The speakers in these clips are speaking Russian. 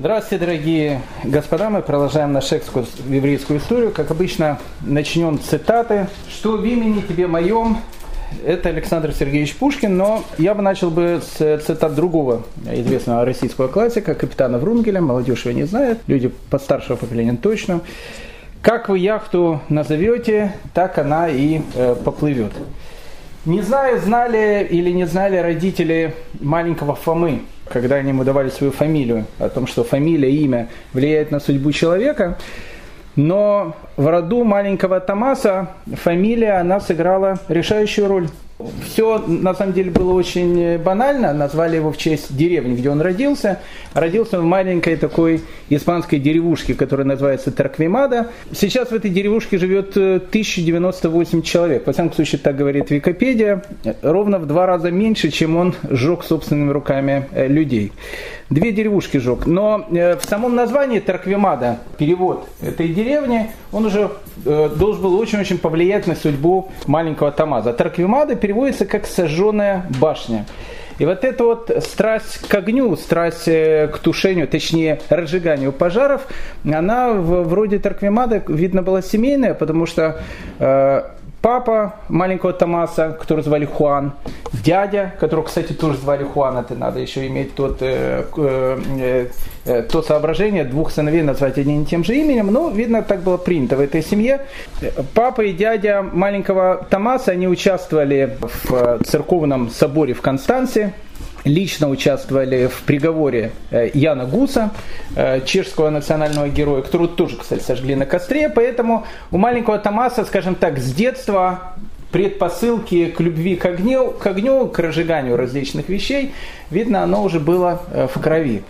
Здравствуйте, дорогие господа. Мы продолжаем наш экскурс в еврейскую историю. Как обычно, начнем цитаты. «Что в имени тебе моем?» Это Александр Сергеевич Пушкин, но я бы начал бы с цитат другого известного российского классика, капитана Врунгеля. Молодежь его не знает, люди постаршего поколения точно. «Как вы яхту назовете, так она и э, поплывет». Не знаю, знали или не знали родители маленького Фомы, когда они ему давали свою фамилию, о том, что фамилия, имя влияет на судьбу человека. Но в роду маленького Томаса фамилия, она сыграла решающую роль. Все, на самом деле, было очень банально. Назвали его в честь деревни, где он родился. Родился он в маленькой такой испанской деревушке, которая называется Тарквимада. Сейчас в этой деревушке живет 1098 э, человек. Во всяком случае, так говорит Википедия. Ровно в два раза меньше, чем он сжег собственными руками э, людей. Две деревушки жег. Но э, в самом названии Тарквимада, перевод этой деревни, он уже должен был очень-очень повлиять на судьбу маленького Тамаза. Тарквимада переводится как «сожженная башня». И вот эта вот страсть к огню, страсть э, к тушению, точнее разжиганию пожаров, она вроде Тарквимада, видно, была семейная, потому что э, папа маленького Томаса, которого звали Хуан, дядя, которого, кстати, тоже звали Хуан, это надо еще иметь тот, э, э, э, то соображение, двух сыновей назвать одним и тем же именем, но, видно, так было принято в этой семье. Папа и дядя маленького Томаса, они участвовали в э, церковном соборе в Констанции, лично участвовали в приговоре э, Яна Гуса, э, чешского национального героя, которого тоже, кстати, сожгли на костре. Поэтому у маленького Томаса, скажем так, с детства предпосылки к любви к огню, к огню, к разжиганию различных вещей, видно, оно уже было э, в крови.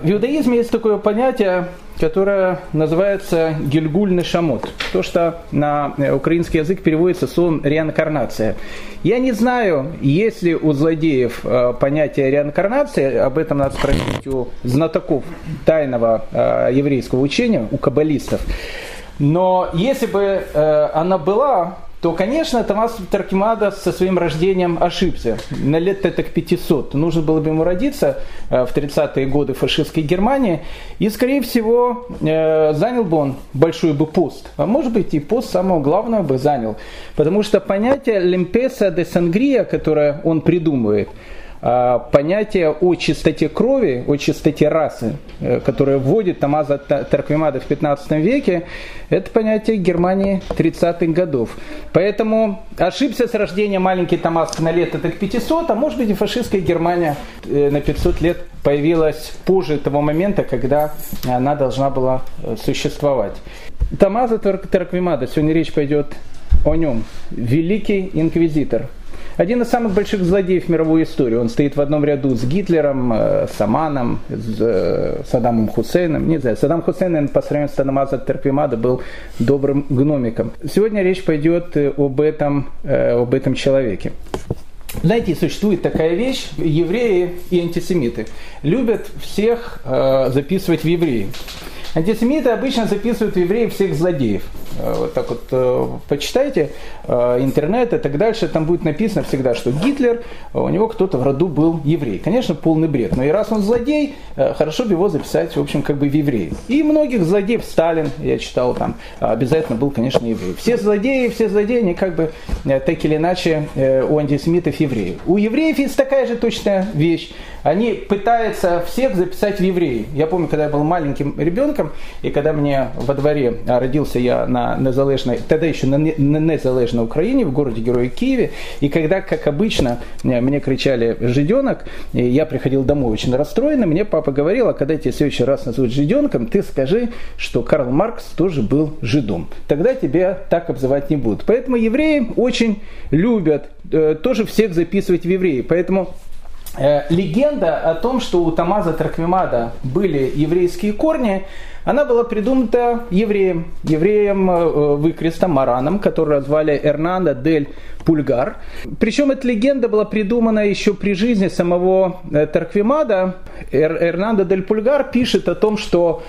В иудаизме есть такое понятие, которое называется гильгульный шамот. То, что на э, украинский язык переводится словом реинкарнация. Я не знаю, есть ли у злодеев э, понятие реинкарнации, об этом надо спросить у знатоков тайного э, еврейского учения, у каббалистов. Но если бы она была, то, конечно, Томас Таркимада со своим рождением ошибся. На лет так 500. Нужно было бы ему родиться э, в 30-е годы фашистской Германии. И, скорее всего, э, занял бы он большой бы пост. А может быть, и пост самого главного бы занял. Потому что понятие «лемпеса де сангрия», которое он придумывает – понятие о чистоте крови, о чистоте расы, э, которое вводит Тамаза Тарквимада в 15 веке, это понятие Германии 30-х годов. Поэтому ошибся с рождения маленький Тамас на лет это к 500, а может быть и фашистская Германия э, на 500 лет появилась позже того момента, когда она должна была э, существовать. Тамаза Тарквимада, сегодня речь пойдет о нем. Великий инквизитор – один из самых больших злодеев мировой истории. Он стоит в одном ряду с Гитлером, э, с Аманом, с э, Саддамом Хусейном. Не знаю, Саддам Хусейн по сравнению с Танамаза Терпимада был добрым гномиком. Сегодня речь пойдет э, об этом, об этом человеке. Знаете, существует такая вещь, евреи и антисемиты любят всех э, записывать в евреи. Антисемиты обычно записывают в евреев всех злодеев. Э, вот так вот э, почитайте э, интернет и так дальше, там будет написано всегда, что Гитлер, у него кто-то в роду был еврей. Конечно, полный бред, но и раз он злодей, хорошо бы его записать, в общем, как бы в евреи. И многих злодеев, Сталин, я читал там, обязательно был, конечно, еврей. Все злодеи, все злодеи, они как бы так или иначе у антисемитов евреи. У евреев есть такая же точная вещь. Они пытаются всех записать в евреи. Я помню, когда я был маленьким ребенком, и когда мне во дворе родился я на незалежной, тогда еще на, на незалежной Украине, в городе Герое Киеве, и когда, как обычно, мне кричали «жиденок», я приходил домой очень расстроенный, мне папа говорил, а когда тебя в следующий раз назовут жиденком, ты скажи, что Карл Маркс тоже был жидом. Тогда тебя так обзывать не будут. Поэтому евреи очень любят э, тоже всех записывать в евреи. Поэтому э, легенда о том, что у Тамаза Траквимада были еврейские корни, она была придумана евреем, евреем э, выкрестом Мараном, которого звали Эрнандо дель Пульгар. Причем эта легенда была придумана еще при жизни самого э, Тарквимада. Эр, Эрнандо дель Пульгар пишет о том, что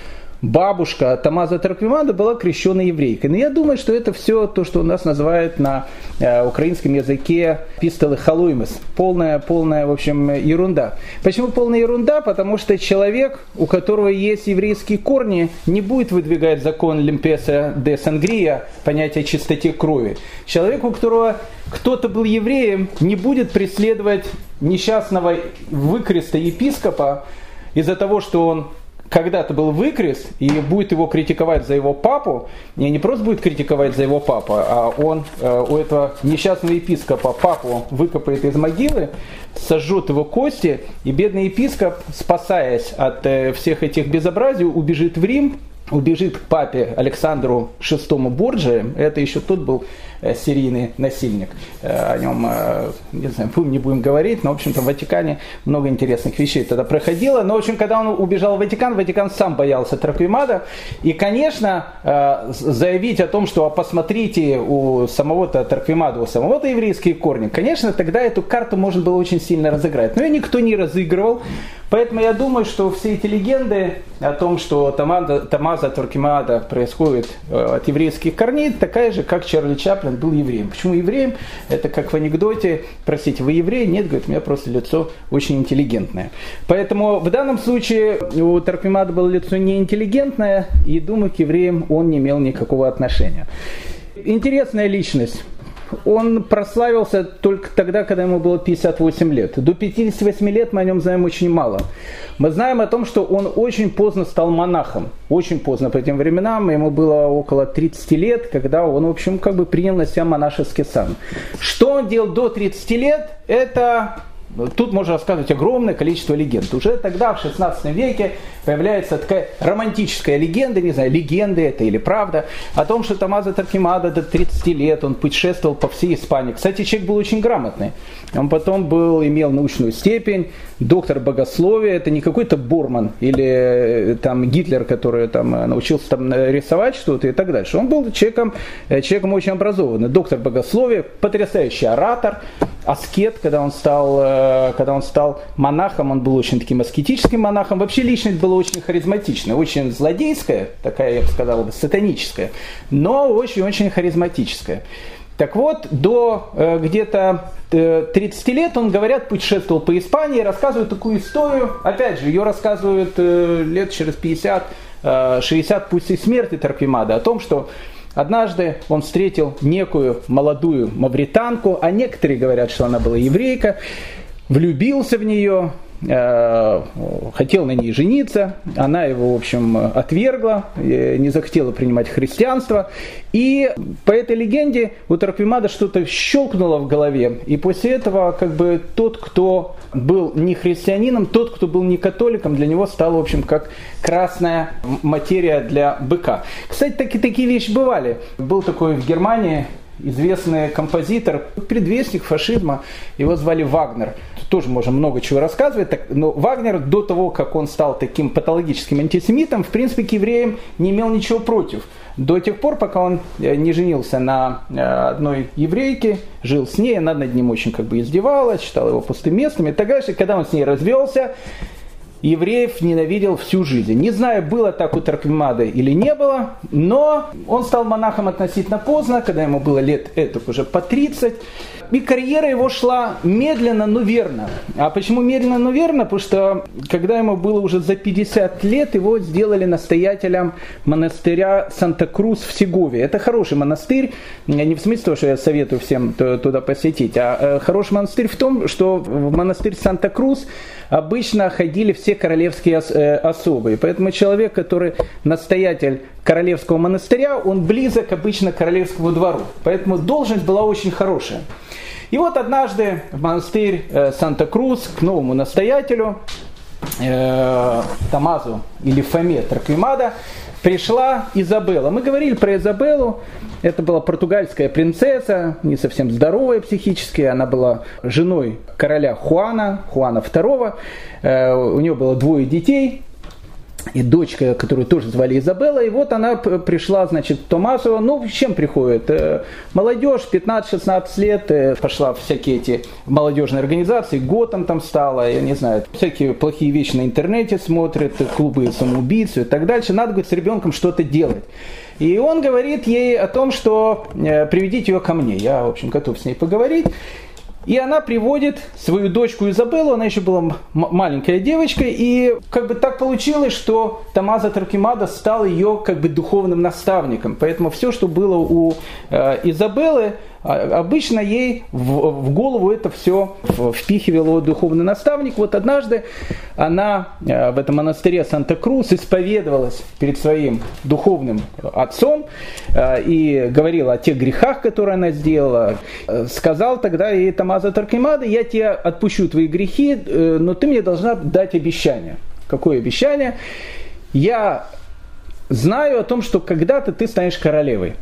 бабушка Тамаза Тарквимада была крещенной еврейкой. Но я думаю, что это все то, что у нас называют на э, украинском языке пистолы халуймес. Полная, полная, в общем, ерунда. Почему полная ерунда? Потому что человек, у которого есть еврейские корни, не будет выдвигать закон Лимпеса де Сангрия, понятие чистоте крови. Человек, у которого кто-то был евреем, не будет преследовать несчастного выкреста епископа из-за того, что он когда-то был выкрест и будет его критиковать за его папу, не, не просто будет критиковать за его папу, а он э, у этого несчастного епископа папу выкопает из могилы, сожжет его кости, и бедный епископ, спасаясь от э, всех этих безобразий, убежит в Рим, убежит к папе Александру VI Борджи, это еще тот был серийный насильник. Э, о нем, э, не знаю, будем, не будем говорить, но, в общем-то, в Ватикане много интересных вещей тогда проходило. Но, в общем, когда он убежал в Ватикан, Ватикан сам боялся Траквимада. И, конечно, заявить о том, что а посмотрите, у самого-то Траквимада, у самого-то еврейские корни, конечно, тогда эту карту можно было очень сильно разыграть. Но ее никто не разыгрывал. Поэтому я думаю, что все эти легенды о том, что Тамаза Туркимада происходит от еврейских корней, такая же, как Чарли Чаплин был евреем. Почему евреем? Это как в анекдоте, простите, вы еврей? Нет, говорит, у меня просто лицо очень интеллигентное. Поэтому в данном случае у Тарквимада было лицо неинтеллигентное, и думаю, к евреям он не имел никакого отношения. Интересная личность он прославился только тогда, когда ему было 58 лет. До 58 лет мы о нем знаем очень мало. Мы знаем о том, что он очень поздно стал монахом. Очень поздно по этим временам. Ему было около 30 лет, когда он, в общем, как бы принял на себя монашеский сан. Что он делал до 30 лет, это Тут можно рассказывать огромное количество легенд. Уже тогда, в 16 веке, появляется такая романтическая легенда, не знаю, легенда это или правда, о том, что Тамаза Таркимада до 30 лет, он путешествовал по всей Испании. Кстати, человек был очень грамотный. Он потом был, имел научную степень, доктор богословия, это не какой-то Борман или э, там Гитлер, который там э, научился там э, рисовать что-то и так дальше. Он был человеком, человеком очень образованным, доктор богословия, потрясающий оратор, аскет, когда он стал, когда он стал монахом, он был очень таким аскетическим монахом. Вообще личность была очень харизматичная, очень злодейская, такая, я бы сказал, сатаническая, но очень-очень харизматическая. Так вот, до э, где-то э, 30 лет он, говорят, путешествовал по Испании, рассказывает такую историю. Опять же, ее рассказывают э, лет через 50, э, 60 после смерти Тарквимада о том, что однажды он встретил некую молодую мавританку, а некоторые говорят, что она была еврейка, влюбился в нее, Э, хотел на ней жениться, она его, в общем, отвергла, э, не захотела принимать христианство. И по этой легенде у Тарквимада что-то щелкнуло в голове. И после этого как бы тот, кто был не христианином, тот, кто был не католиком, для него стал, в общем, как красная материя для быка. Кстати, таки, такие вещи бывали. Был такой в Германии известный композитор, предвестник фашизма, его звали Вагнер тоже можно много чего рассказывать, но Вагнер до того, как он стал таким патологическим антисемитом, в принципе, к евреям не имел ничего против. До тех пор, пока он э, не женился на э, одной еврейке, жил с ней, она над ним очень как бы издевалась, считала его пустым местом и так дальше. Когда он с ней развелся, евреев ненавидел всю жизнь. Не знаю, было так у Тарквимада или не было, но он стал монахом относительно поздно, когда ему было лет это уже по 30. И карьера его шла медленно, но верно. А почему медленно, но верно? Потому что когда ему было уже за 50 лет, его сделали настоятелем монастыря Санта-Крус в Сегове. Это хороший монастырь, не в смысле того, что я советую всем туда посетить, а э, хороший монастырь в том, что в монастырь Санта-Крус обычно ходили все королевские э, особы. Поэтому человек, который настоятель королевского монастыря, он близок обычно к королевскому двору. Поэтому должность была очень хорошая. И вот однажды в монастырь э, Санта-Крус к новому настоятелю э, Тамазу или Фоме Тарквимада пришла Изабелла. Мы говорили про Изабеллу. Это была португальская принцесса, не совсем здоровая психически. Она была женой короля Хуана, Хуана II. Э, у нее было двое детей. И дочка, которую тоже звали Изабелла, и вот она пришла, значит, к Томасу, ну, чем приходит? Э, молодежь, 15-16 лет, э, пошла в всякие эти молодежные организации, Готом там стала, я не знаю, всякие плохие вещи на интернете смотрит, клубы самоубийц и так дальше, надо, говорит, с ребенком что-то делать. И он говорит ей о том, что э, приведите ее ко мне, я, в общем, готов с ней поговорить. И она приводит свою дочку Изабеллу, она еще была маленькая девочка, и как бы так получилось, что Тамаза Таркимада стал ее как бы духовным наставником. Поэтому все, что было у э, Изабеллы, обычно ей в, в голову это все впихивал духовный наставник. Вот однажды она э, в этом монастыре Санта-Крус исповедовалась перед своим духовным отцом э, и говорила о тех грехах, которые она сделала. Э, сказал тогда ей Тамаза Таркимада, я тебе отпущу твои грехи, но ты мне должна дать обещание. Какое обещание? Я знаю о том, что когда-то ты станешь королевой.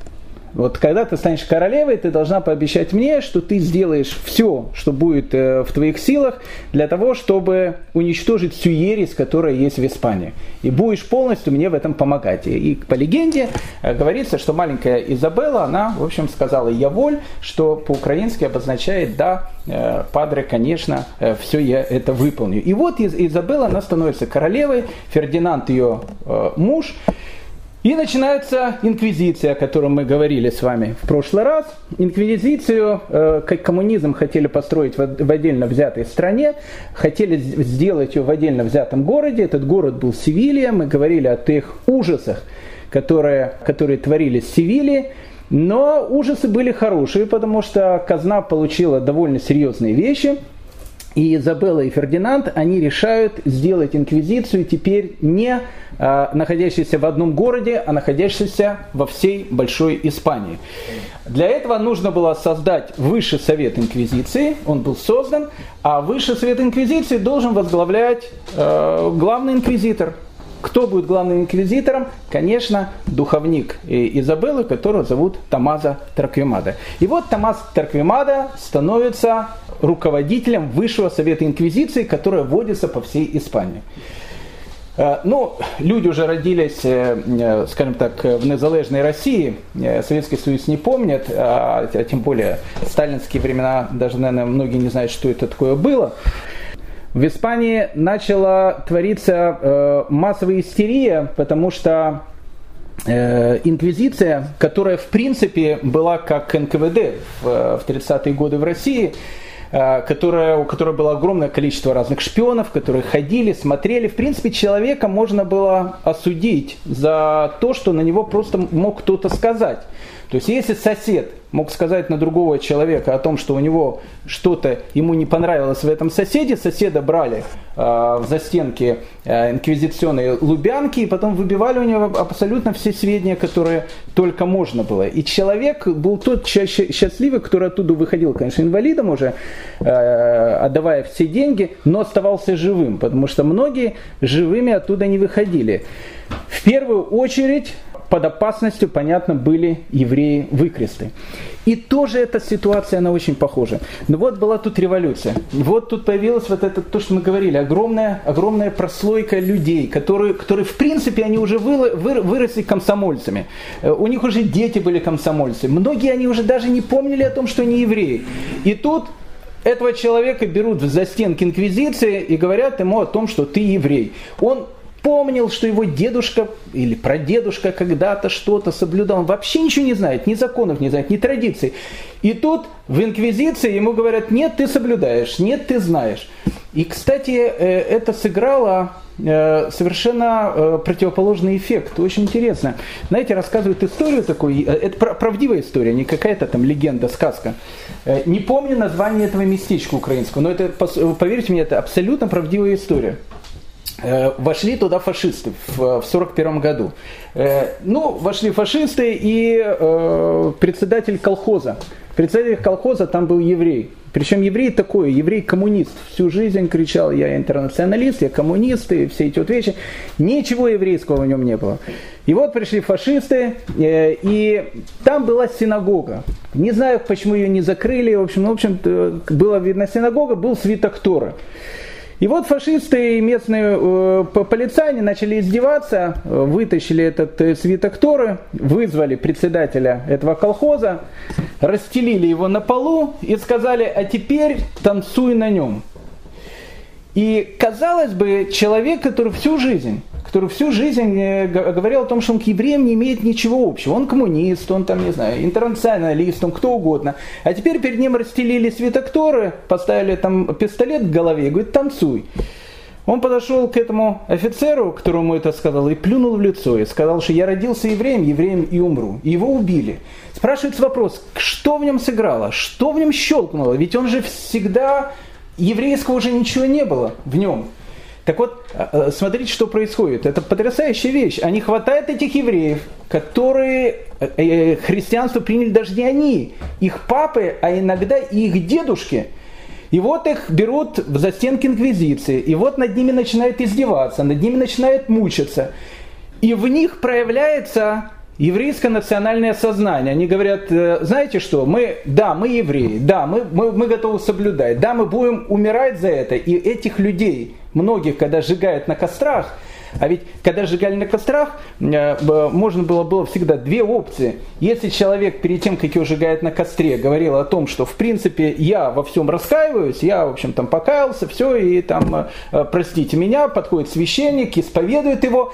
Вот когда ты станешь королевой, ты должна пообещать мне, что ты сделаешь все, что будет э, в твоих силах, для того, чтобы уничтожить всю ересь, которая есть в Испании. И будешь полностью мне в этом помогать. И по легенде э, говорится, что маленькая Изабелла, она, в общем, сказала «я воль», что по-украински обозначает «да, э, падре, конечно, все я это выполню». И вот Изабелла, она становится королевой, Фердинанд ее муж, и начинается инквизиция, о которой мы говорили с вами в прошлый раз. Инквизицию, э, как коммунизм, хотели построить в, отдельно взятой стране, хотели сделать ее в отдельно взятом городе. Этот город был Севилья. Мы говорили о тех ужасах, которые, которые творились в Севилье. Но ужасы были хорошие, потому что казна получила довольно серьезные вещи – и Изабелла и Фердинанд, они решают сделать инквизицию теперь не э, находящейся в одном городе, а находящейся во всей Большой Испании. Для этого нужно было создать Высший Совет Инквизиции, он был создан, а Высший Совет Инквизиции должен возглавлять э, главный инквизитор, кто будет главным инквизитором? Конечно, духовник Изабеллы, которого зовут Тамаза Тарквимада. И вот Тамаз Тарквимада становится руководителем Высшего Совета Инквизиции, которая вводится по всей Испании. Э, ну, люди уже родились, э, э, скажем так, в незалежной России, Советский Союз не помнят, а, а тем более сталинские времена, даже, наверное, многие не знают, что это такое было в Испании начала твориться э, массовая истерия, потому что э, инквизиция, которая в принципе была как НКВД в, в 30-е годы в России, э, которая, у которой было огромное количество разных шпионов, которые ходили, смотрели. В принципе, человека можно было осудить за то, что на него просто мог кто-то сказать. То есть если сосед мог сказать на другого человека о том, что у него что-то ему не понравилось в этом соседе, соседа брали э, в застенки э, инквизиционные лубянки и потом выбивали у него абсолютно все сведения, которые только можно было. И человек был тот счастливый, который оттуда выходил, конечно, инвалидом уже, э, отдавая все деньги, но оставался живым, потому что многие живыми оттуда не выходили. В первую очередь под опасностью, понятно, были евреи выкресты. И тоже эта ситуация, она очень похожа. Но вот была тут революция. Вот тут появилась вот это, то, что мы говорили, огромная, огромная прослойка людей, которые, которые в принципе, они уже вы, вы, выросли комсомольцами. Э, у них уже дети были комсомольцы. Многие они уже даже не помнили о том, что они евреи. И тут этого человека берут в застенки инквизиции и говорят ему о том, что ты еврей. Он помнил, что его дедушка или прадедушка когда-то что-то соблюдал. Он вообще ничего не знает, ни законов не знает, ни традиций. И тут в инквизиции ему говорят, нет, ты соблюдаешь, нет, ты знаешь. И, кстати, э, это сыграло э, совершенно э, противоположный эффект. Очень интересно. Знаете, рассказывают историю такую, это правдивая история, не какая-то там легенда, сказка. Не помню название этого местечка украинского, но это, поверьте мне, это абсолютно правдивая история. Э, вошли туда фашисты в 1941 году. Э, ну, вошли фашисты и э, председатель колхоза. Председатель колхоза там был еврей. Причем еврей такой, еврей-коммунист. Всю жизнь кричал, я интернационалист, я коммунист, и все эти вот вещи. Ничего еврейского в нем не было. И вот пришли фашисты, и там была синагога. Не знаю, почему ее не закрыли. В общем, в общем была видна синагога, был свиток Тора. И вот фашисты и местные э, полицаи начали издеваться, вытащили этот э, свиток Торы, вызвали председателя этого колхоза, расстелили его на полу и сказали, а теперь танцуй на нем. И казалось бы, человек, который всю жизнь который всю жизнь э, говорил о том, что он к евреям не имеет ничего общего. Он коммунист, он там, не знаю, интернационалист, он кто угодно. А теперь перед ним расстелили свитокторы, поставили там пистолет к голове и говорит, танцуй. Он подошел к этому офицеру, которому это сказал, и плюнул в лицо, и сказал, что я родился евреем, евреем и умру. И его убили. Спрашивается вопрос, что в нем сыграло, что в нем щелкнуло? Ведь он же всегда, еврейского уже ничего не было в нем. Так вот, э, э, смотрите, что происходит. Это потрясающая вещь. Они хватают этих евреев, которые э, христианство приняли даже не они, их папы, а иногда и их дедушки. И вот их берут в застенки инквизиции, и вот над ними начинают издеваться, над ними начинают мучиться. И в них проявляется еврейское национальное сознание. Они говорят, знаете что, мы, да, мы евреи, да, мы, мы, мы готовы соблюдать, да, мы будем умирать за это. И этих людей, многих, когда сжигают на кострах, а ведь когда сжигали на кострах, э, можно было, было всегда две опции. Если человек перед тем, как его сжигают на костре, говорил о том, что в принципе я во всем раскаиваюсь, я в общем там покаялся, все, и там э, простите меня, подходит священник, исповедует его,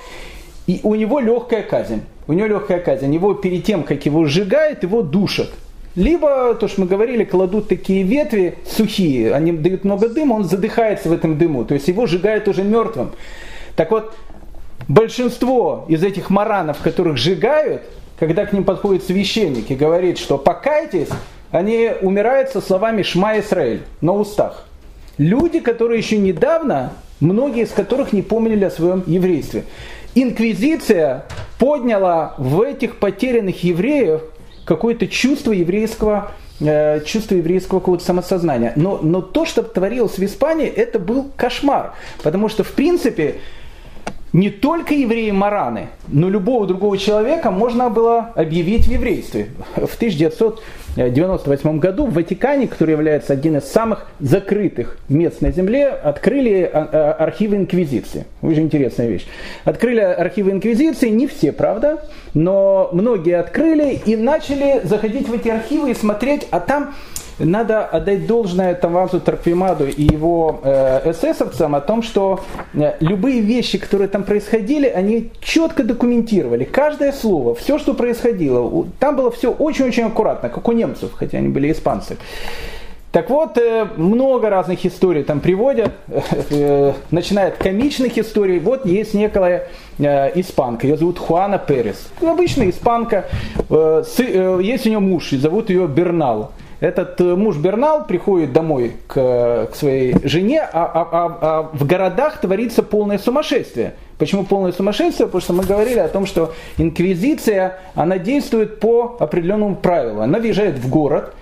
и у него легкая казнь. У него легкая казнь. Его перед тем, как его сжигают, его душат. Либо, то, что мы говорили, кладут такие ветви сухие, они дают много дыма, он задыхается в этом дыму, то есть его сжигают уже мертвым. Так вот, большинство из этих маранов, которых сжигают, когда к ним подходит священник и говорит, что покайтесь, они умирают со словами «Шма Исраэль» на устах. Люди, которые еще недавно, многие из которых не помнили о своем еврействе. Инквизиция подняла в этих потерянных евреев какое-то чувство еврейского э, чувство еврейского какого-то самосознания. Но, но то, что творилось в Испании, это был кошмар. Потому что, в принципе, не только евреи Мараны, но любого другого человека можно было объявить в еврействе. В 1998 году в Ватикане, который является один из самых закрытых мест на земле, открыли а, а, архивы Инквизиции. Очень интересная вещь. Открыли архивы Инквизиции, не все, правда, но многие открыли и начали заходить в эти архивы и смотреть, а там надо отдать должное Тамазу Тарквимаду и его э, эсэсовцам о том, что э, любые вещи, которые там происходили, они четко документировали. Каждое слово, все, что происходило. Там было все очень-очень аккуратно, как у немцев, хотя они были испанцы. Так вот, э, много разных историй там приводят, начиная от комичных историй. Вот есть некая испанка, ее зовут Хуана Перес. Обычная испанка, есть у нее муж, зовут ее Бернал. Этот э, муж Бернал приходит домой к, к своей жене, а, а, а, а в городах творится полное сумасшествие. Почему полное сумасшествие? Потому что мы говорили о том, что инквизиция, она действует по определенному правилу. Она въезжает в город,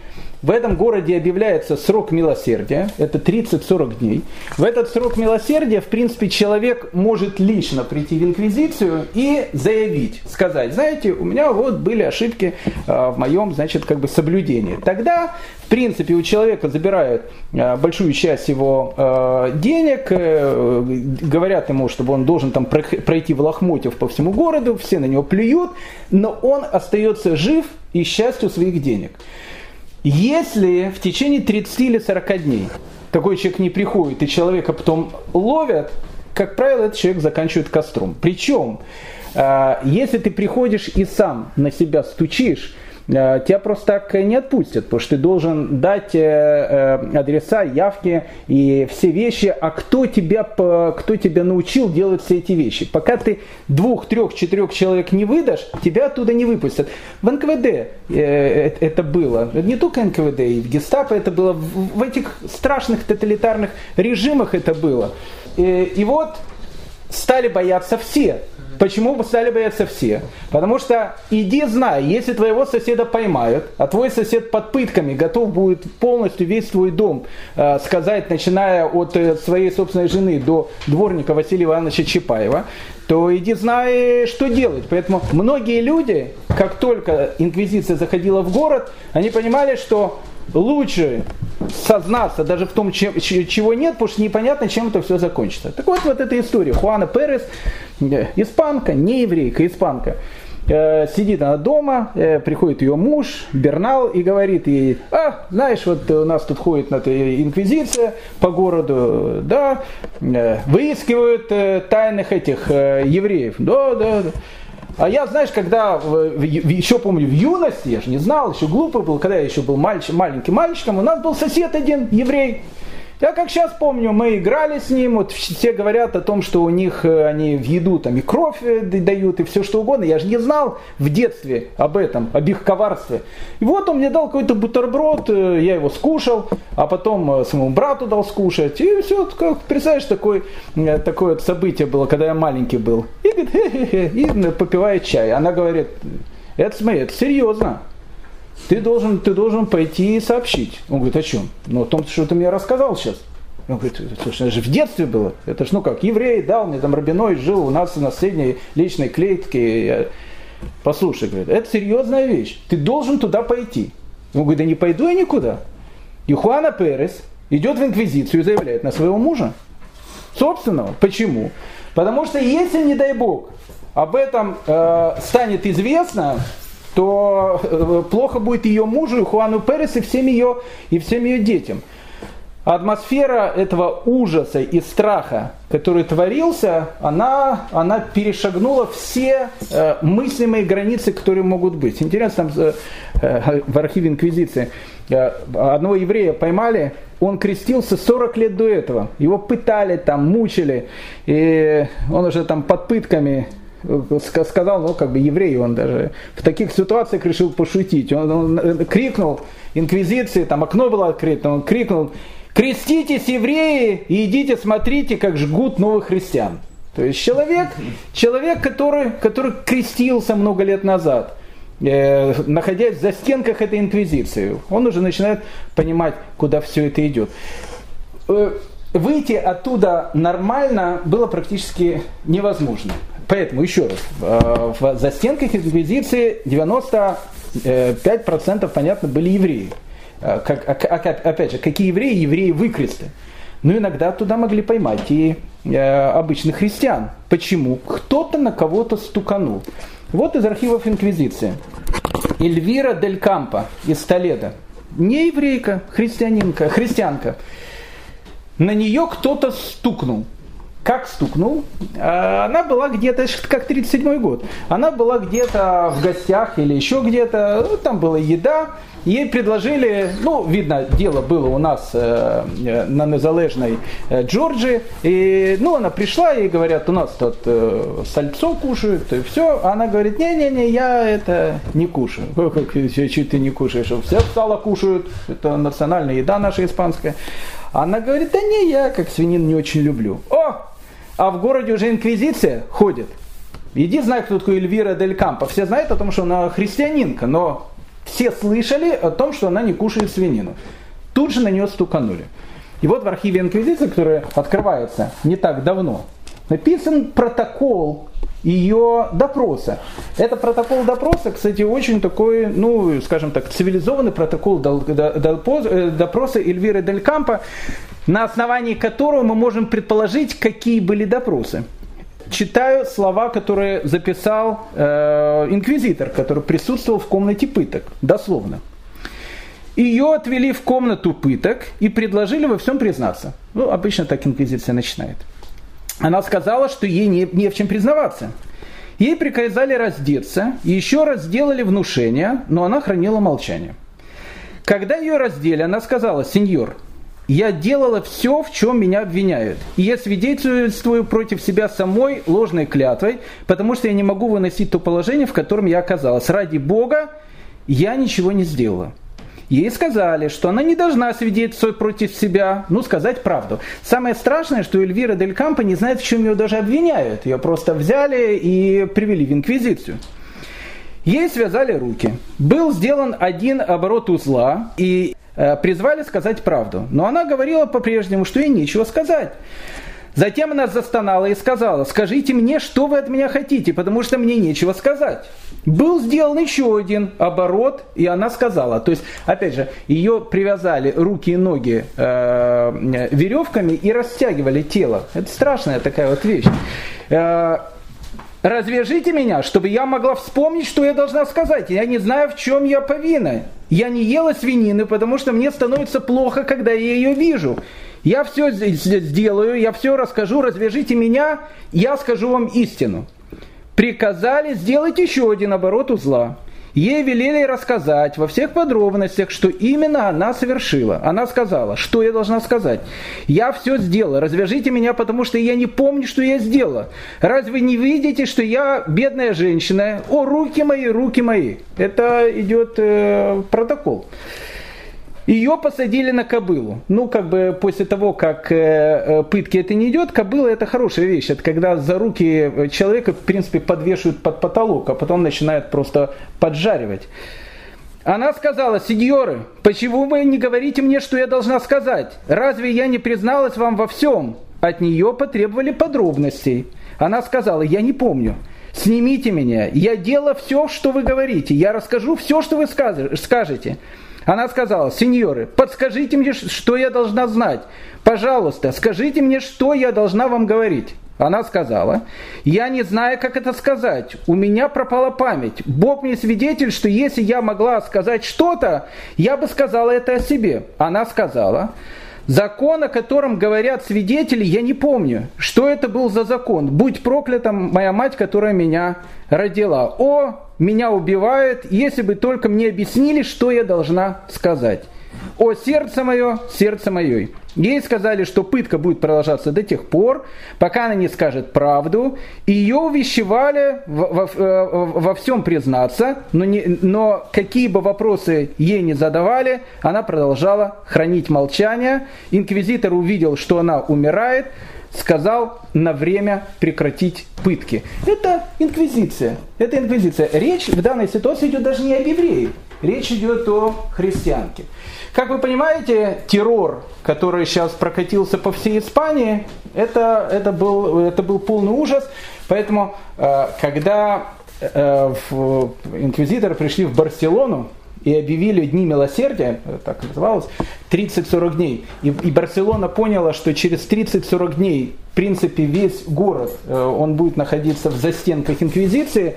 в этом городе объявляется срок милосердия, это 30-40 дней. В этот срок милосердия, в принципе, человек может лично прийти в инквизицию и заявить, сказать, знаете, у меня вот были ошибки э, в моем, значит, как бы соблюдении. Тогда, в принципе, у человека забирают э, большую часть его э, денег, говорят ему, чтобы он должен там пройти в лохмотьев по всему городу, все на него плюют, но он остается жив и счастью своих денег. Если в течение 30 или 40 дней такой человек не приходит, и человека потом ловят, как правило, этот человек заканчивает костром. Причем, а, если ты приходишь и сам на себя стучишь, Э, тебя просто так не отпустят, потому что ты должен дать э, э, адреса, явки и все вещи, а кто тебя, кто тебя научил делать все эти вещи. Пока ты двух, трех, четырех человек не выдашь, тебя оттуда не выпустят. В НКВД это было, не только НКВД, и в гестапо это было, в этих страшных тоталитарных режимах это было. И вот стали бояться все. Почему стали бояться все? Потому что иди знай, если твоего соседа поймают, а твой сосед под пытками готов будет полностью весь твой дом э, сказать, начиная от э, своей собственной жены до дворника Василия Ивановича Чапаева, то иди знай, что делать. Поэтому многие люди, как только инквизиция заходила в город, они понимали, что лучше сознаться даже в том, чем, чего нет, потому что непонятно, чем это все закончится. Так вот, вот эта история. Хуана Перес, э, испанка, не еврейка, испанка. Э, сидит она дома, э, приходит ее муж Бернал и говорит ей, а, знаешь, вот у нас тут ходит инквизиция по городу, да, выискивают тайных этих евреев, да, да, да. А я, знаешь, когда еще помню в юности, я же не знал, еще глупый был, когда я еще был мальчик, маленьким мальчиком, у нас был сосед один, еврей. Я как сейчас помню, мы играли с ним, вот все говорят о том, что у них э, они в еду там и кровь э, дают, и все что угодно. Я же не знал в детстве об этом, об их коварстве. И вот он мне дал какой-то бутерброд, э, я его скушал, а потом своему брату дал скушать. И все, как, представляешь, такое, такое событие было, когда я маленький был. И говорит, хе-хе-хе, и попивает чай. Она говорит, это смотри, это серьезно ты должен, ты должен пойти и сообщить. Он говорит, о чем? Ну, о том, что ты мне рассказал сейчас. Он говорит, слушай, это же в детстве было. Это ж, ну как, еврей дал мне там рабиной, жил у нас на средней личной клетке. Я... Послушай, говорит, это серьезная вещь. Ты должен туда пойти. Он говорит, да не пойду я никуда. И Хуана Перес идет в инквизицию и заявляет на своего мужа. Собственного. Почему? Потому что если, не дай бог, об этом э, станет известно, то э, плохо будет ее мужу, Хуану Перес и всем ее, и всем ее детям. Атмосфера этого ужаса и страха, который творился, она, она перешагнула все э, мыслимые границы, которые могут быть. Интересно, там, э, э, в архиве Инквизиции э, одного еврея поймали, он крестился 40 лет до этого. Его пытали, там, мучили, и он уже там под пытками сказал, ну, как бы еврей, он даже в таких ситуациях решил пошутить. Он, он э, крикнул инквизиции, там окно было открыто, он крикнул, креститесь, евреи, и идите смотрите, как жгут новых христиан. То есть человек, человек который, который крестился много лет назад, э, находясь за стенках этой инквизиции, он уже начинает понимать, куда все это идет. Э, выйти оттуда нормально было практически невозможно. Поэтому, еще раз, э, в застенках инквизиции 95% понятно были евреи. Э, как, а, а, опять же, какие евреи? Евреи выкресты. Но иногда туда могли поймать и э, обычных христиан. Почему? Кто-то на кого-то стуканул. Вот из архивов Инквизиции. Эльвира Дель Кампо из Толеда. Не еврейка, христианинка, христианка. На нее кто-то стукнул как стукнул, а, она была где-то, как 37 год, она была где-то в гостях или еще где-то, ну, там была еда, ей предложили, ну, видно, дело было у нас э, на незалежной э, Джорджии, и, ну, она пришла и говорят, у нас тут э, сальцо кушают, и все, она говорит, не-не-не, я это не кушаю. Как ты не кушаешь? Все сало кушают, это национальная еда наша испанская. Она говорит, да не, я как свинин не очень люблю. О, а в городе уже инквизиция ходит. Иди знай, кто такой Эльвира Дель Кампо. Все знают о том, что она христианинка, но все слышали о том, что она не кушает свинину. Тут же на нее стуканули. И вот в архиве Инквизиции, который открывается не так давно, написан протокол ее допроса. Это протокол допроса, кстати, очень такой, ну, скажем так, цивилизованный протокол э, допроса Эльвиры Дель Кампо, на основании которого мы можем предположить, какие были допросы. Читаю слова, которые записал э, инквизитор, который присутствовал в комнате пыток, дословно. Ее отвели в комнату пыток и предложили во всем признаться. Ну, обычно так инквизиция начинает. Она сказала, что ей не, не в чем признаваться. Ей приказали раздеться, еще раз сделали внушение, но она хранила молчание. Когда ее раздели, она сказала, сеньор, я делала все, в чем меня обвиняют. И я свидетельствую против себя самой ложной клятвой, потому что я не могу выносить то положение, в котором я оказалась. Ради Бога я ничего не сделала. Ей сказали, что она не должна свидетельствовать против себя, ну, сказать правду. Самое страшное, что Эльвира Дель Кампо не знает, в чем ее даже обвиняют. Ее просто взяли и привели в инквизицию. Ей связали руки. Был сделан один оборот узла, и Э, призвали сказать правду. Но она говорила по-прежнему, что ей нечего сказать. Затем она застонала и сказала, скажите мне, что вы от меня хотите, потому что мне нечего сказать. Был сделан еще один оборот, и она сказала, то есть, опять же, ее привязали руки и ноги э, веревками и растягивали тело. Это страшная такая вот вещь. Э, Развяжите меня, чтобы я могла вспомнить, что я должна сказать. Я не знаю, в чем я повинна. Я не ела свинины, потому что мне становится плохо, когда я ее вижу. Я все сделаю, я все расскажу, развяжите меня, я скажу вам истину. Приказали сделать еще один оборот узла. Ей велели рассказать во всех подробностях, что именно она совершила. Она сказала, что я должна сказать. Я все сделала, развяжите меня, потому что я не помню, что я сделала. Разве не видите, что я бедная женщина? О, руки мои, руки мои. Это идет э, протокол. Ее посадили на кобылу. Ну, как бы после того, как э, э, пытки это не идет, кобыла это хорошая вещь. Это когда за руки человека, в принципе, подвешивают под потолок, а потом начинают просто поджаривать. Она сказала, сеньоры, почему вы не говорите мне, что я должна сказать? Разве я не призналась вам во всем? От нее потребовали подробностей. Она сказала, я не помню. Снимите меня. Я делала все, что вы говорите. Я расскажу все, что вы скажете. Она сказала, сеньоры, подскажите мне, что я должна знать. Пожалуйста, скажите мне, что я должна вам говорить. Она сказала, я не знаю, как это сказать. У меня пропала память. Бог мне свидетель, что если я могла сказать что-то, я бы сказала это о себе. Она сказала, закон, о котором говорят свидетели, я не помню. Что это был за закон? Будь проклята моя мать, которая меня родила. О, меня убивают, если бы только мне объяснили, что я должна сказать. О, сердце мое, сердце мое. Ей сказали, что пытка будет продолжаться до тех пор, пока она не скажет правду. Ее увещевали во, во, э, во всем признаться, но, не, но какие бы вопросы ей не задавали, она продолжала хранить молчание. Инквизитор увидел, что она умирает, сказал на время прекратить пытки. Это инквизиция. Это инквизиция. Речь в данной ситуации идет даже не об евреях. Речь идет о христианке. Как вы понимаете, террор, который сейчас прокатился по всей Испании, это, это, был, это был полный ужас. Поэтому, э, когда э, инквизиторы пришли в Барселону, и объявили Дни Милосердия, так называлось, 30-40 дней. И, и Барселона поняла, что через 30-40 дней, в принципе, весь город, э, он будет находиться в застенках Инквизиции.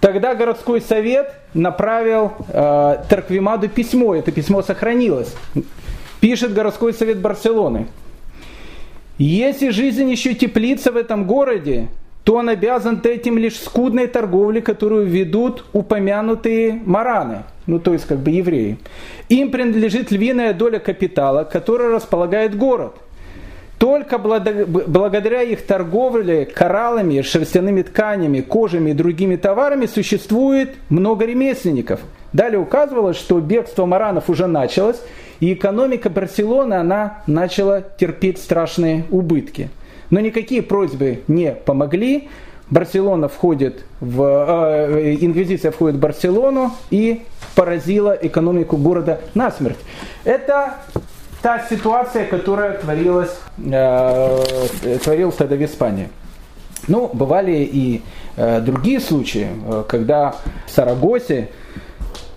Тогда городской совет направил э, Тарквимаду письмо, это письмо сохранилось. Пишет городской совет Барселоны. Если жизнь еще теплится в этом городе, то он обязан этим лишь скудной торговле, которую ведут упомянутые мараны, ну то есть как бы евреи. Им принадлежит львиная доля капитала, которая располагает город. Только благодаря их торговле кораллами, шерстяными тканями, кожами и другими товарами существует много ремесленников. Далее указывалось, что бегство маранов уже началось, и экономика Барселоны она начала терпеть страшные убытки. Но никакие просьбы не помогли. Барселона входит в, э, инквизиция входит в Барселону и поразила экономику города насмерть. Это та ситуация, которая творилась, э, творилась тогда в Испании. Ну, бывали и э, другие случаи, э, когда в Сарагосе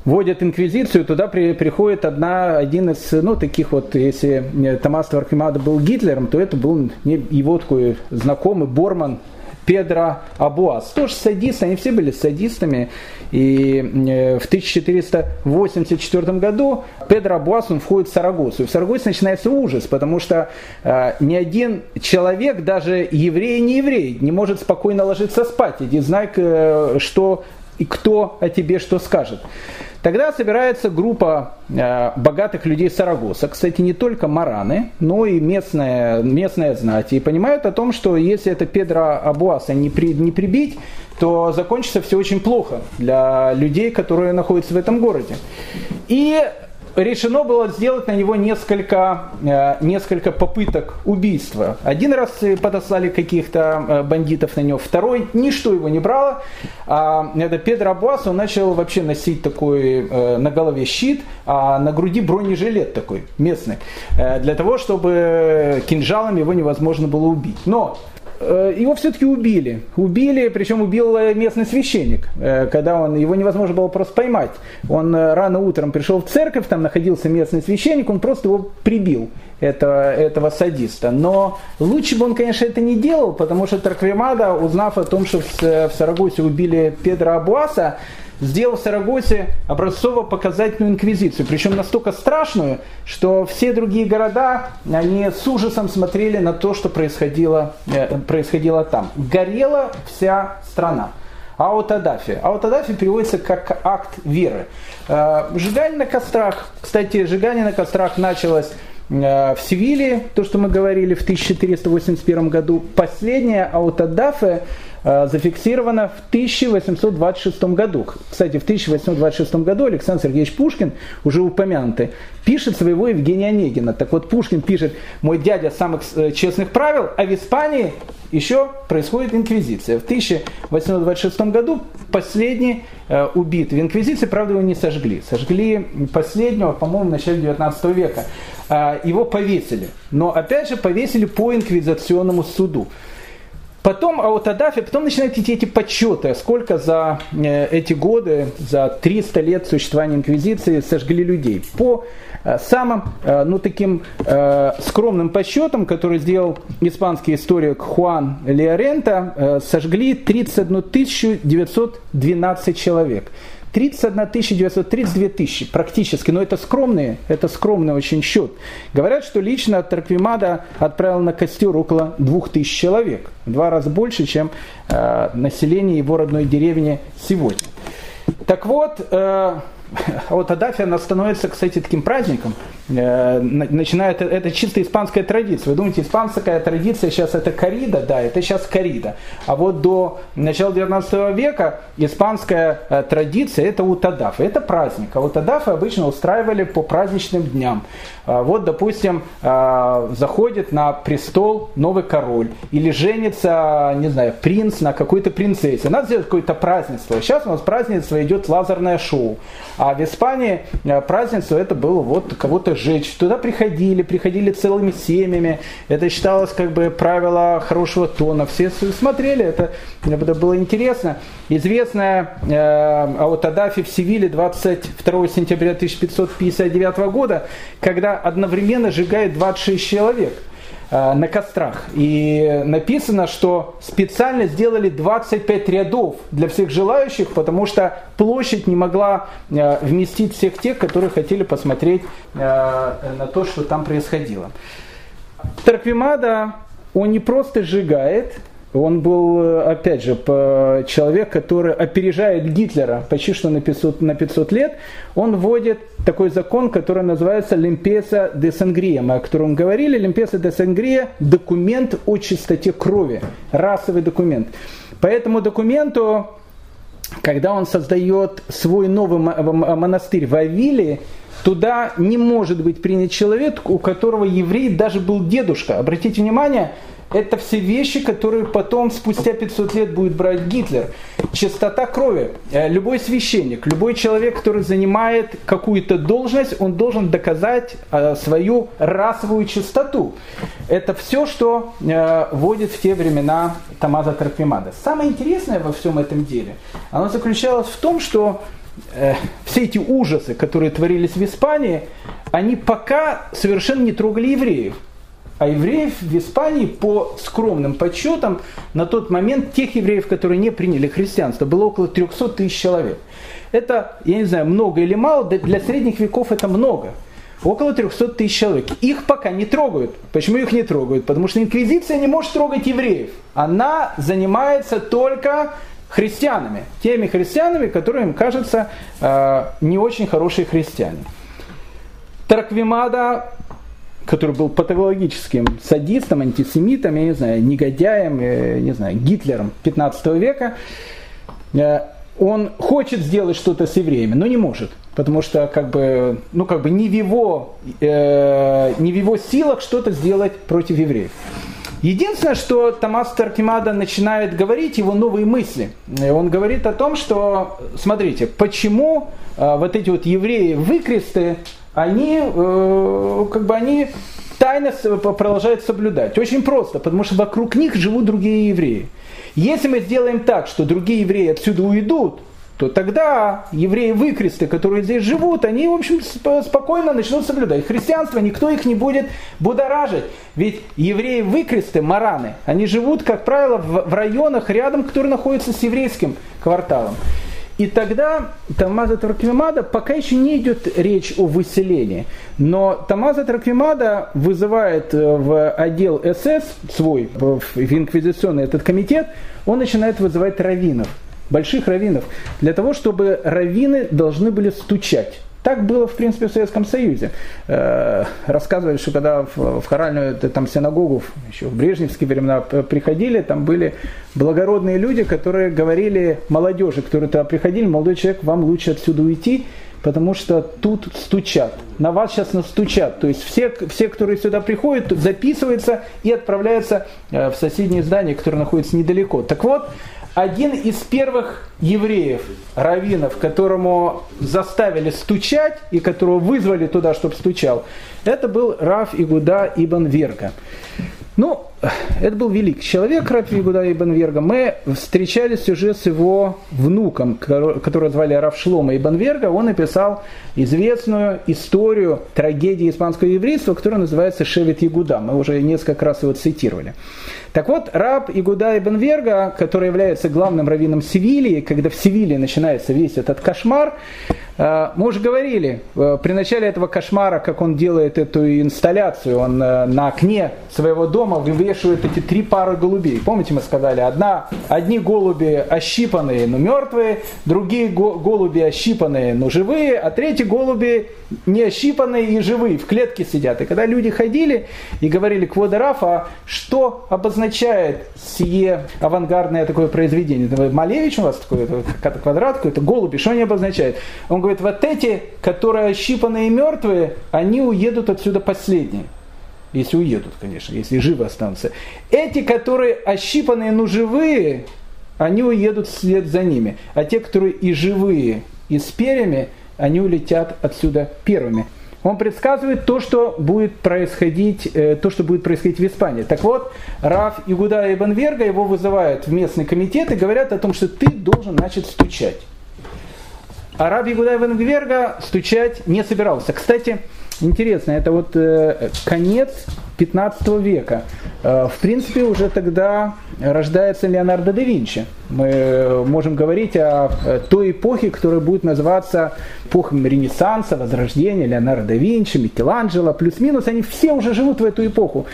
вводят инквизицию, туда при, приходит одна, один из, ну, таких вот, если Томас Архимада был Гитлером, то это был его такой знакомый Борман Педро Абуас. Тоже садист, они все были садистами. И э, в 1484 году Педро Абуас он входит в Сарагосу. И в Сарагосе начинается ужас, потому что э, ни один человек, даже еврей не еврей, не может спокойно ложиться спать. Иди знай, э, что и кто о тебе что скажет. Тогда собирается группа э, богатых людей Сарагоса, кстати, не только мараны, но и местная, местная знать, и понимают о том, что если это Педро Абуаса не, при, не прибить, то закончится все очень плохо для людей, которые находятся в этом городе. И решено было сделать на него несколько, э, несколько попыток убийства. Один раз подослали каких-то э, бандитов на него, второй ничто его не брало. А это Педро Абуас, он начал вообще носить такой э, на голове щит, а на груди бронежилет такой местный, для того, чтобы кинжалом его невозможно было убить. Но Э, его все-таки убили. Убили, причем убил э, местный священник, э, когда он, его невозможно было просто поймать. Он рано утром пришел в церковь, там находился местный священник, он просто его прибил, этого, этого садиста. Но лучше бы он, конечно, это не делал, потому что Тарквемада, узнав о том, что в Сарагосе убили Педро Абуаса, сделал в Сарагосе образцово-показательную инквизицию, причем настолько страшную, что все другие города, они с ужасом смотрели на то, что происходило, э, происходило там. Горела вся страна. Аутадафи. Аутадафи переводится как акт веры. Э, сжигание на кострах. Кстати, сжигание на кострах началось э, в Севиле, то, что мы говорили в 1481 году. Последняя аутадафе Э, зафиксировано в 1826 году. Кстати, в 1826 году Александр Сергеевич Пушкин, уже упомянутый, пишет своего Евгения Онегина. Так вот, Пушкин пишет, мой дядя самых э, честных правил, а в Испании еще происходит инквизиция. В 1826 году последний э, убит в инквизиции, правда, его не сожгли. Сожгли последнего, по-моему, в начале 19 века. Э, его повесили. Но, опять же, повесили по инквизиционному суду. Потом аутодафи, потом начинают идти эти подсчеты, сколько за э, эти годы, за 300 лет существования инквизиции сожгли людей. По э, самым, э, ну, таким скромным подсчетам, который сделал испанский историк Хуан Леорента, сожгли 31 912 человек. 31 932 тысячи практически, но это скромный, это скромный очень счет. Говорят, что лично Тарквимада отправил на костер около 2000 человек, в два раза больше, чем э, население его родной деревни сегодня. Так вот, э, вот Адафия, она становится, кстати, таким праздником. Э, начинает, это чисто испанская традиция. Вы думаете, испанская традиция сейчас это корида? Да, это сейчас корида. А вот до начала 19 века испанская э, традиция это утадафа. Это праздник. А утадафы обычно устраивали по праздничным дням. А вот, допустим, а, заходит на престол новый король или женится, не знаю, принц на какой-то принцессе. Надо сделать какое-то празднество. Сейчас у нас празднество идет лазерное шоу. А в Испании а, празднество это было вот кого-то сжечь. Туда приходили, приходили целыми семьями. Это считалось как бы правило хорошего тона. Все смотрели, это, это было интересно. Известная э, Аутадафи в Севиле 22 сентября 1559 года, когда одновременно сжигает 26 человек э, на кострах. И написано, что специально сделали 25 рядов для всех желающих, потому что площадь не могла э, вместить всех тех, которые хотели посмотреть э, на то, что там происходило. Тарквимада, он не просто сжигает, он был, э, опять же, человек, который опережает Гитлера почти что на 500, на 500 лет. Он вводит такой закон, который называется «Лимпеса де Сангрия». Мы о котором говорили. «Лимпеса де Сангрия» – документ о чистоте крови, расовый документ. По этому документу, когда он создает свой новый монастырь в Авиле, туда не может быть принят человек, у которого еврей даже был дедушка. Обратите внимание, это все вещи, которые потом, спустя 500 лет, будет брать Гитлер. Чистота крови. Э, любой священник, любой человек, который занимает какую-то должность, он должен доказать э, свою расовую чистоту. Это все, что э, вводит в те времена Тамаза Тарквимада. Самое интересное во всем этом деле, оно заключалось в том, что все эти ужасы, которые творились в Испании, они пока совершенно не трогали евреев. А евреев в Испании, по скромным подсчетам, на тот момент тех евреев, которые не приняли христианство, было около 300 тысяч человек. Это, я не знаю, много или мало, для средних веков это много. Около 300 тысяч человек. Их пока не трогают. Почему их не трогают? Потому что инквизиция не может трогать евреев. Она занимается только христианами. Теми христианами, которые им кажутся э, не очень хорошие христиане. Тарквимада который был патологическим садистом, антисемитом, я не знаю, негодяем, не знаю, Гитлером 15 века, э, он хочет сделать что-то с евреями, но не может, потому что как бы, ну, как бы не, в его, э, не в его силах что-то сделать против евреев. Единственное, что Томас Таркимада начинает говорить, его новые мысли. Он говорит о том, что, смотрите, почему э, вот эти вот евреи выкресты, они, э, как бы они тайно продолжают соблюдать. Очень просто, потому что вокруг них живут другие евреи. Если мы сделаем так, что другие евреи отсюда уйдут, то тогда евреи-выкресты, которые здесь живут, они, в общем, спокойно начнут соблюдать. Христианство, никто их не будет будоражить. Ведь евреи-выкресты, мараны, они живут, как правило, в районах рядом, которые находятся с еврейским кварталом. И тогда Тамаза Траквимада пока еще не идет речь о выселении. Но Тамаза Траквимада вызывает э, в отдел СС свой, в инквизиционный этот комитет, он начинает вызывать раввинов, больших раввинов, для того, чтобы раввины должны были стучать так было, в принципе, в Советском Союзе. Э, рассказывали, что когда в, хоральную там, синагогу еще в брежневские времена приходили, там были благородные люди, которые говорили молодежи, которые туда приходили, молодой человек, вам лучше отсюда уйти, потому что тут стучат. На вас сейчас настучат. То есть все, все которые сюда приходят, записываются и отправляются э, в соседнее здание, которое находится недалеко. Так вот, один из первых евреев, раввинов, которому заставили стучать и которого вызвали туда, чтобы стучал, это был Раф Игуда Ибн Верга. Ну, это был великий человек, Раф Игуда Ибн Верга. Мы встречались уже с его внуком, которого звали Раф Шлома Ибн Верга. Он написал известную историю трагедии испанского еврейства, которая называется Шевет Ягуда. Мы уже несколько раз его цитировали. Так вот, раб Игуда Ибн Верга, который является главным раввином Севилии, когда в Севилии начинается весь этот кошмар, э, мы уже говорили, э, при начале этого кошмара, как он делает эту инсталляцию, он э, на окне своего дома вывешивает эти три пары голубей. Помните, мы сказали, одна, одни голуби ощипанные, но мертвые, другие голуби ощипанные, но живые, а третьи голуби не ощипанные и живые, в клетке сидят. И когда люди ходили и говорили к Водорафа, что обозначает означает сие авангардное такое произведение? Малевич у вас такой, квадрат какой-то, голуби, что они обозначают? Он говорит, вот эти, которые ощипанные и мертвые, они уедут отсюда последние. Если уедут, конечно, если живы останутся. Эти, которые ощипанные, но живые, они уедут вслед за ними. А те, которые и живые, и с перьями, они улетят отсюда первыми. Он предсказывает то, что будет происходить, э, то, что будет происходить в Испании. Так вот, Раф Игуда Ибн Верга его вызывают в местный комитет и говорят о том, что ты должен, значит, стучать. А Раб Игуда Ибн Верга стучать не собирался. Кстати, интересно, это вот э, конец 15 века. Э, в принципе, уже тогда рождается Леонардо да Винчи. Мы э, можем говорить о той эпохе, которая будет называться эпохой Ренессанса, Возрождения, Леонардо да Винчи, Микеланджело, плюс-минус, они все уже живут в эту эпоху.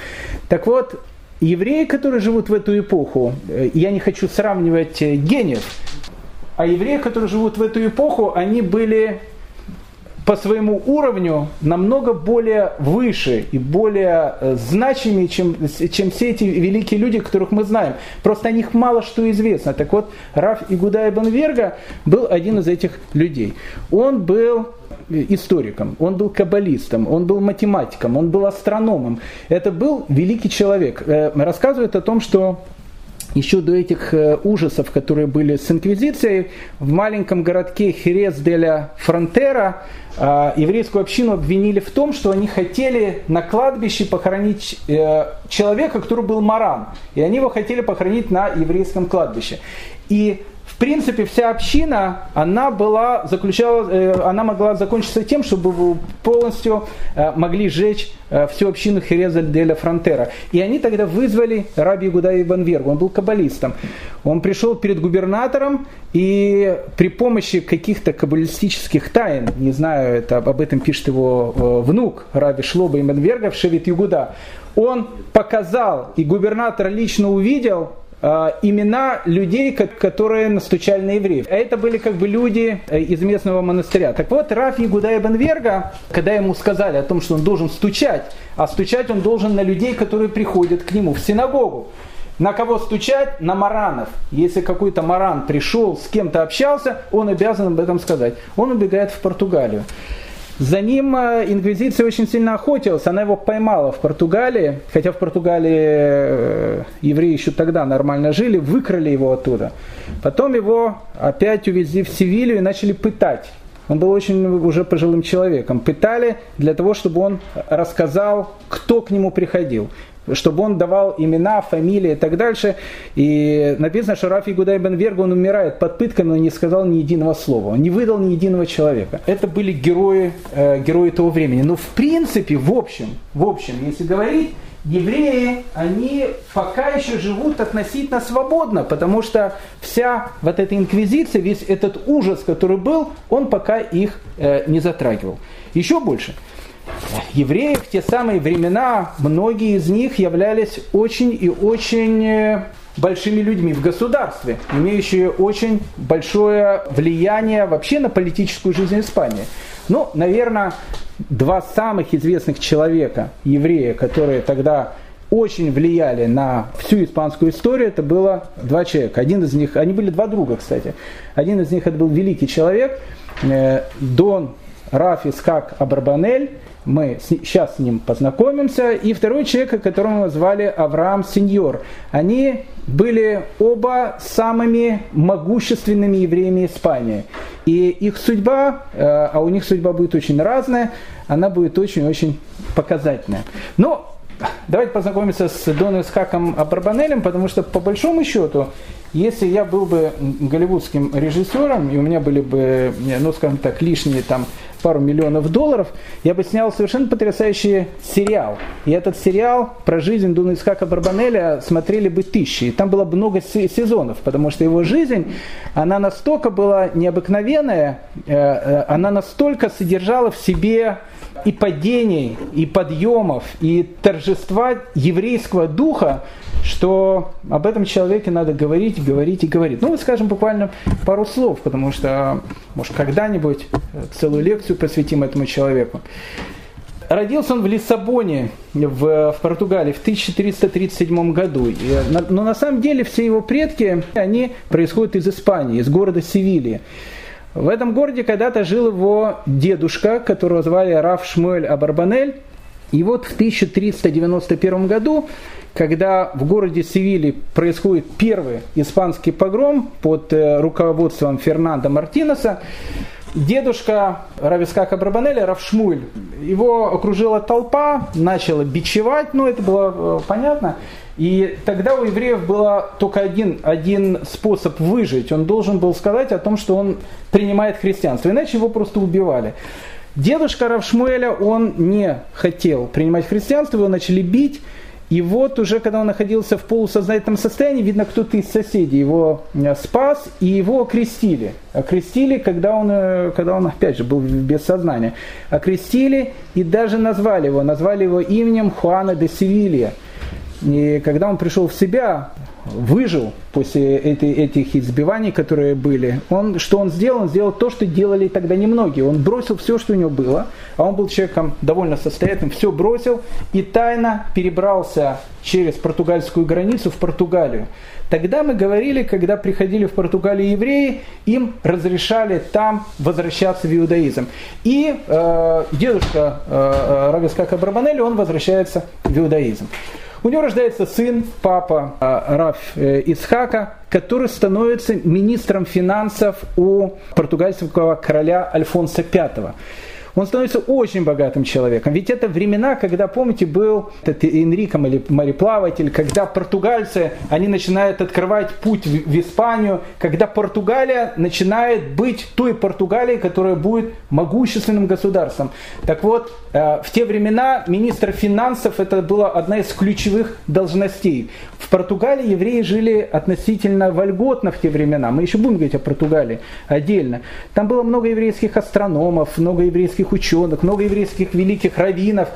Так вот, евреи, которые живут в эту эпоху, я не хочу сравнивать гениев, а евреи, которые живут в эту эпоху, они были по своему уровню намного более выше и более э, значимые, чем, чем все эти великие люди, которых мы знаем. Просто о них мало что известно. Так вот, Раф Игуда Ибн Верга был один из этих людей. Он был э, историком, он был каббалистом, он был математиком, он был астрономом. Это был великий человек. Э, рассказывает о том, что еще до этих ужасов, которые были с инквизицией, в маленьком городке Херес де Фронтера еврейскую общину обвинили в том, что они хотели на кладбище похоронить э, человека, который был маран. И они его хотели похоронить на еврейском кладбище. И принципе, вся община, она, была, заключала, э, она могла закончиться тем, чтобы полностью э, могли сжечь э, всю общину Хереза деля Фронтера. И они тогда вызвали раби Гуда Ибн Вергу, он был каббалистом. Он пришел перед губернатором и при помощи каких-то каббалистических тайн, не знаю, это, об этом пишет его внук Раби Шлоба Ибн Верга в Шевит Югуда, он показал, и губернатор лично увидел имена людей, которые настучали на евреев. А это были как бы люди э, из местного монастыря. Так вот, Раф Ягуда Ибн Верга, когда ему сказали о том, что он должен стучать, а стучать он должен на людей, которые приходят к нему в синагогу. На кого стучать? На маранов. Если какой-то маран пришел, с кем-то общался, он обязан об этом сказать. Он убегает в Португалию. За ним э, инквизиция очень сильно охотилась, она его поймала в Португалии, хотя в Португалии э, евреи еще тогда нормально жили, выкрали его оттуда. Потом его опять увезли в Севилью и начали пытать. Он был очень уже пожилым человеком. Пытали для того, чтобы он рассказал, кто к нему приходил чтобы он давал имена, фамилии и так дальше. И написано, что Рафи Гудай Бен Верг, он умирает под пытками, но не сказал ни единого слова. Он не выдал ни единого человека. Это были герои, э, герои того времени. Но в принципе, в общем, в общем, если говорить, евреи, они пока еще живут относительно свободно, потому что вся вот эта инквизиция, весь этот ужас, который был, он пока их э, не затрагивал. Еще больше – евреи в те самые времена, многие из них являлись очень и очень э, большими людьми в государстве, имеющие очень большое влияние вообще на политическую жизнь Испании. Ну, наверное, два самых известных человека, еврея, которые тогда очень влияли на всю испанскую историю, это было два человека. Один из них, они были два друга, кстати. Один из них это был великий человек, э, Дон Рафис как Абарбанель, мы сейчас с ним познакомимся. И второй человек, которого звали Авраам Сеньор. Они были оба самыми могущественными евреями Испании. И их судьба, э, а у них судьба будет очень разная, она будет очень-очень показательная. Но давайте познакомимся с Доном Исхаком Абарбанелем, потому что по большому счету, если я был бы голливудским режиссером, и у меня были бы, ну скажем так, лишние там пару миллионов долларов, я бы снял совершенно потрясающий сериал. И этот сериал про жизнь Дуна Исхака Барбанеля смотрели бы тысячи. И там было бы много сезонов, потому что его жизнь, она настолько была необыкновенная, э, э, она настолько содержала в себе и падений, и подъемов, и торжества еврейского духа, что об этом человеке надо говорить, говорить и говорить. Ну, вот скажем буквально пару слов, потому что, может, когда-нибудь целую лекцию посвятим этому человеку. Родился он в Лиссабоне, в, в Португалии, в 1337 году. Но на самом деле все его предки, они происходят из Испании, из города Севильи. В этом городе когда-то жил его дедушка, которого звали Раф Шмуэль Абарбанель. И вот в 1391 году, когда в городе Севили происходит первый испанский погром под э, руководством Фернандо Мартинеса, дедушка Равискака Брабанеля, Равшмуль, его окружила толпа, начала бичевать, ну это было э, понятно, и тогда у евреев был только один, один способ выжить. Он должен был сказать о том, что он принимает христианство, иначе его просто убивали. Дедушка Равшмуэля, он не хотел принимать христианство, его начали бить. И вот уже когда он находился в полусознательном состоянии, видно, кто-то из соседей его э, спас, и его окрестили. Окрестили, когда он, э, когда он опять же, был без сознания. Окрестили и даже назвали его. Назвали его именем Хуана де Севилья. И когда он пришел в себя, выжил после этих избиваний, которые были, он, что он сделал? Он сделал то, что делали тогда немногие. Он бросил все, что у него было, а он был человеком довольно состоятельным, все бросил и тайно перебрался через португальскую границу в Португалию. Тогда мы говорили, когда приходили в Португалию евреи, им разрешали там возвращаться в иудаизм. И э, дедушка э, Равискака Брабанелли, он возвращается в иудаизм. У него рождается сын, папа э, Раф э, Исхака, который становится министром финансов у португальского короля Альфонса V он становится очень богатым человеком. Ведь это времена, когда, помните, был этот Энрико или мореплаватель, когда португальцы, они начинают открывать путь в, в Испанию, когда Португалия начинает быть той Португалией, которая будет могущественным государством. Так вот, э, в те времена министр финансов это была одна из ключевых должностей. В Португалии евреи жили относительно вольготно в те времена. Мы еще будем говорить о Португалии отдельно. Там было много еврейских астрономов, много еврейских ученых, много еврейских великих раввинов.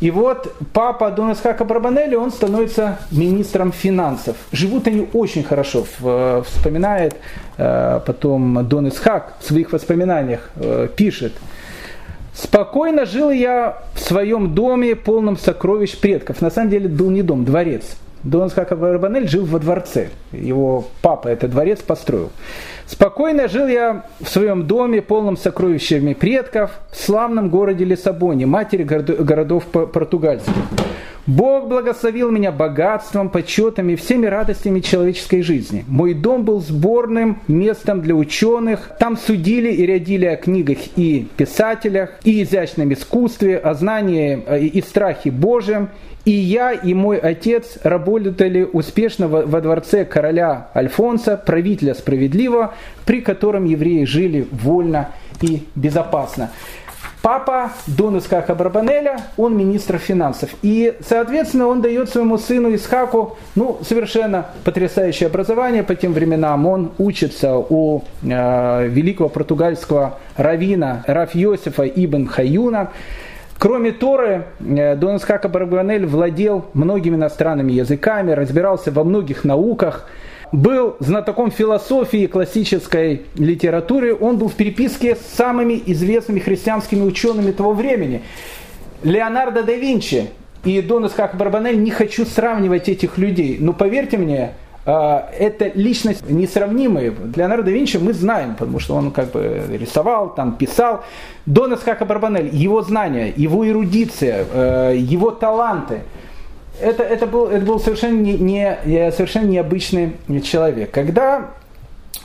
И вот папа Дон Исхака Барбанелли, он становится министром финансов. Живут они очень хорошо. Вспоминает э, потом Дон Исхак в своих воспоминаниях, э, пишет. Спокойно жил я в своем доме, полном сокровищ предков. На самом деле был не дом, дворец. Дон Исхак Абарбанель жил во дворце. Его папа этот дворец построил. Спокойно жил я в своем доме, полном сокровищами предков, в славном городе Лиссабоне, матери городов португальских. Бог благословил меня богатством, почетом и всеми радостями человеческой жизни. Мой дом был сборным местом для ученых. Там судили и рядили о книгах и писателях, и изящном искусстве, о знании э, и страхе Божьем. И я, и мой отец работали успешно во дворце короля Альфонса, правителя справедливого, при котором евреи жили вольно и безопасно. Папа Дон Исхака Барбанеля, он министр финансов. И, соответственно, он дает своему сыну Исхаку ну, совершенно потрясающее образование по тем временам. Он учится у э, великого португальского равина Раф Йосифа Ибн Хаюна. Кроме Торы, э, Дон Исхака Барбанель владел многими иностранными языками, разбирался во многих науках – был знатоком философии классической литературы, он был в переписке с самыми известными христианскими учеными того времени. Леонардо да Винчи и Дон Исхак Барбанель, не хочу сравнивать этих людей, но поверьте мне, а, это личность несравнимая. Леонардо да Винчи мы знаем, потому что он как бы рисовал, там писал. Дон Исхака Барбанель, его знания, его эрудиция, э, его таланты – это, это, был, это был совершенно, не, не, совершенно необычный человек. Когда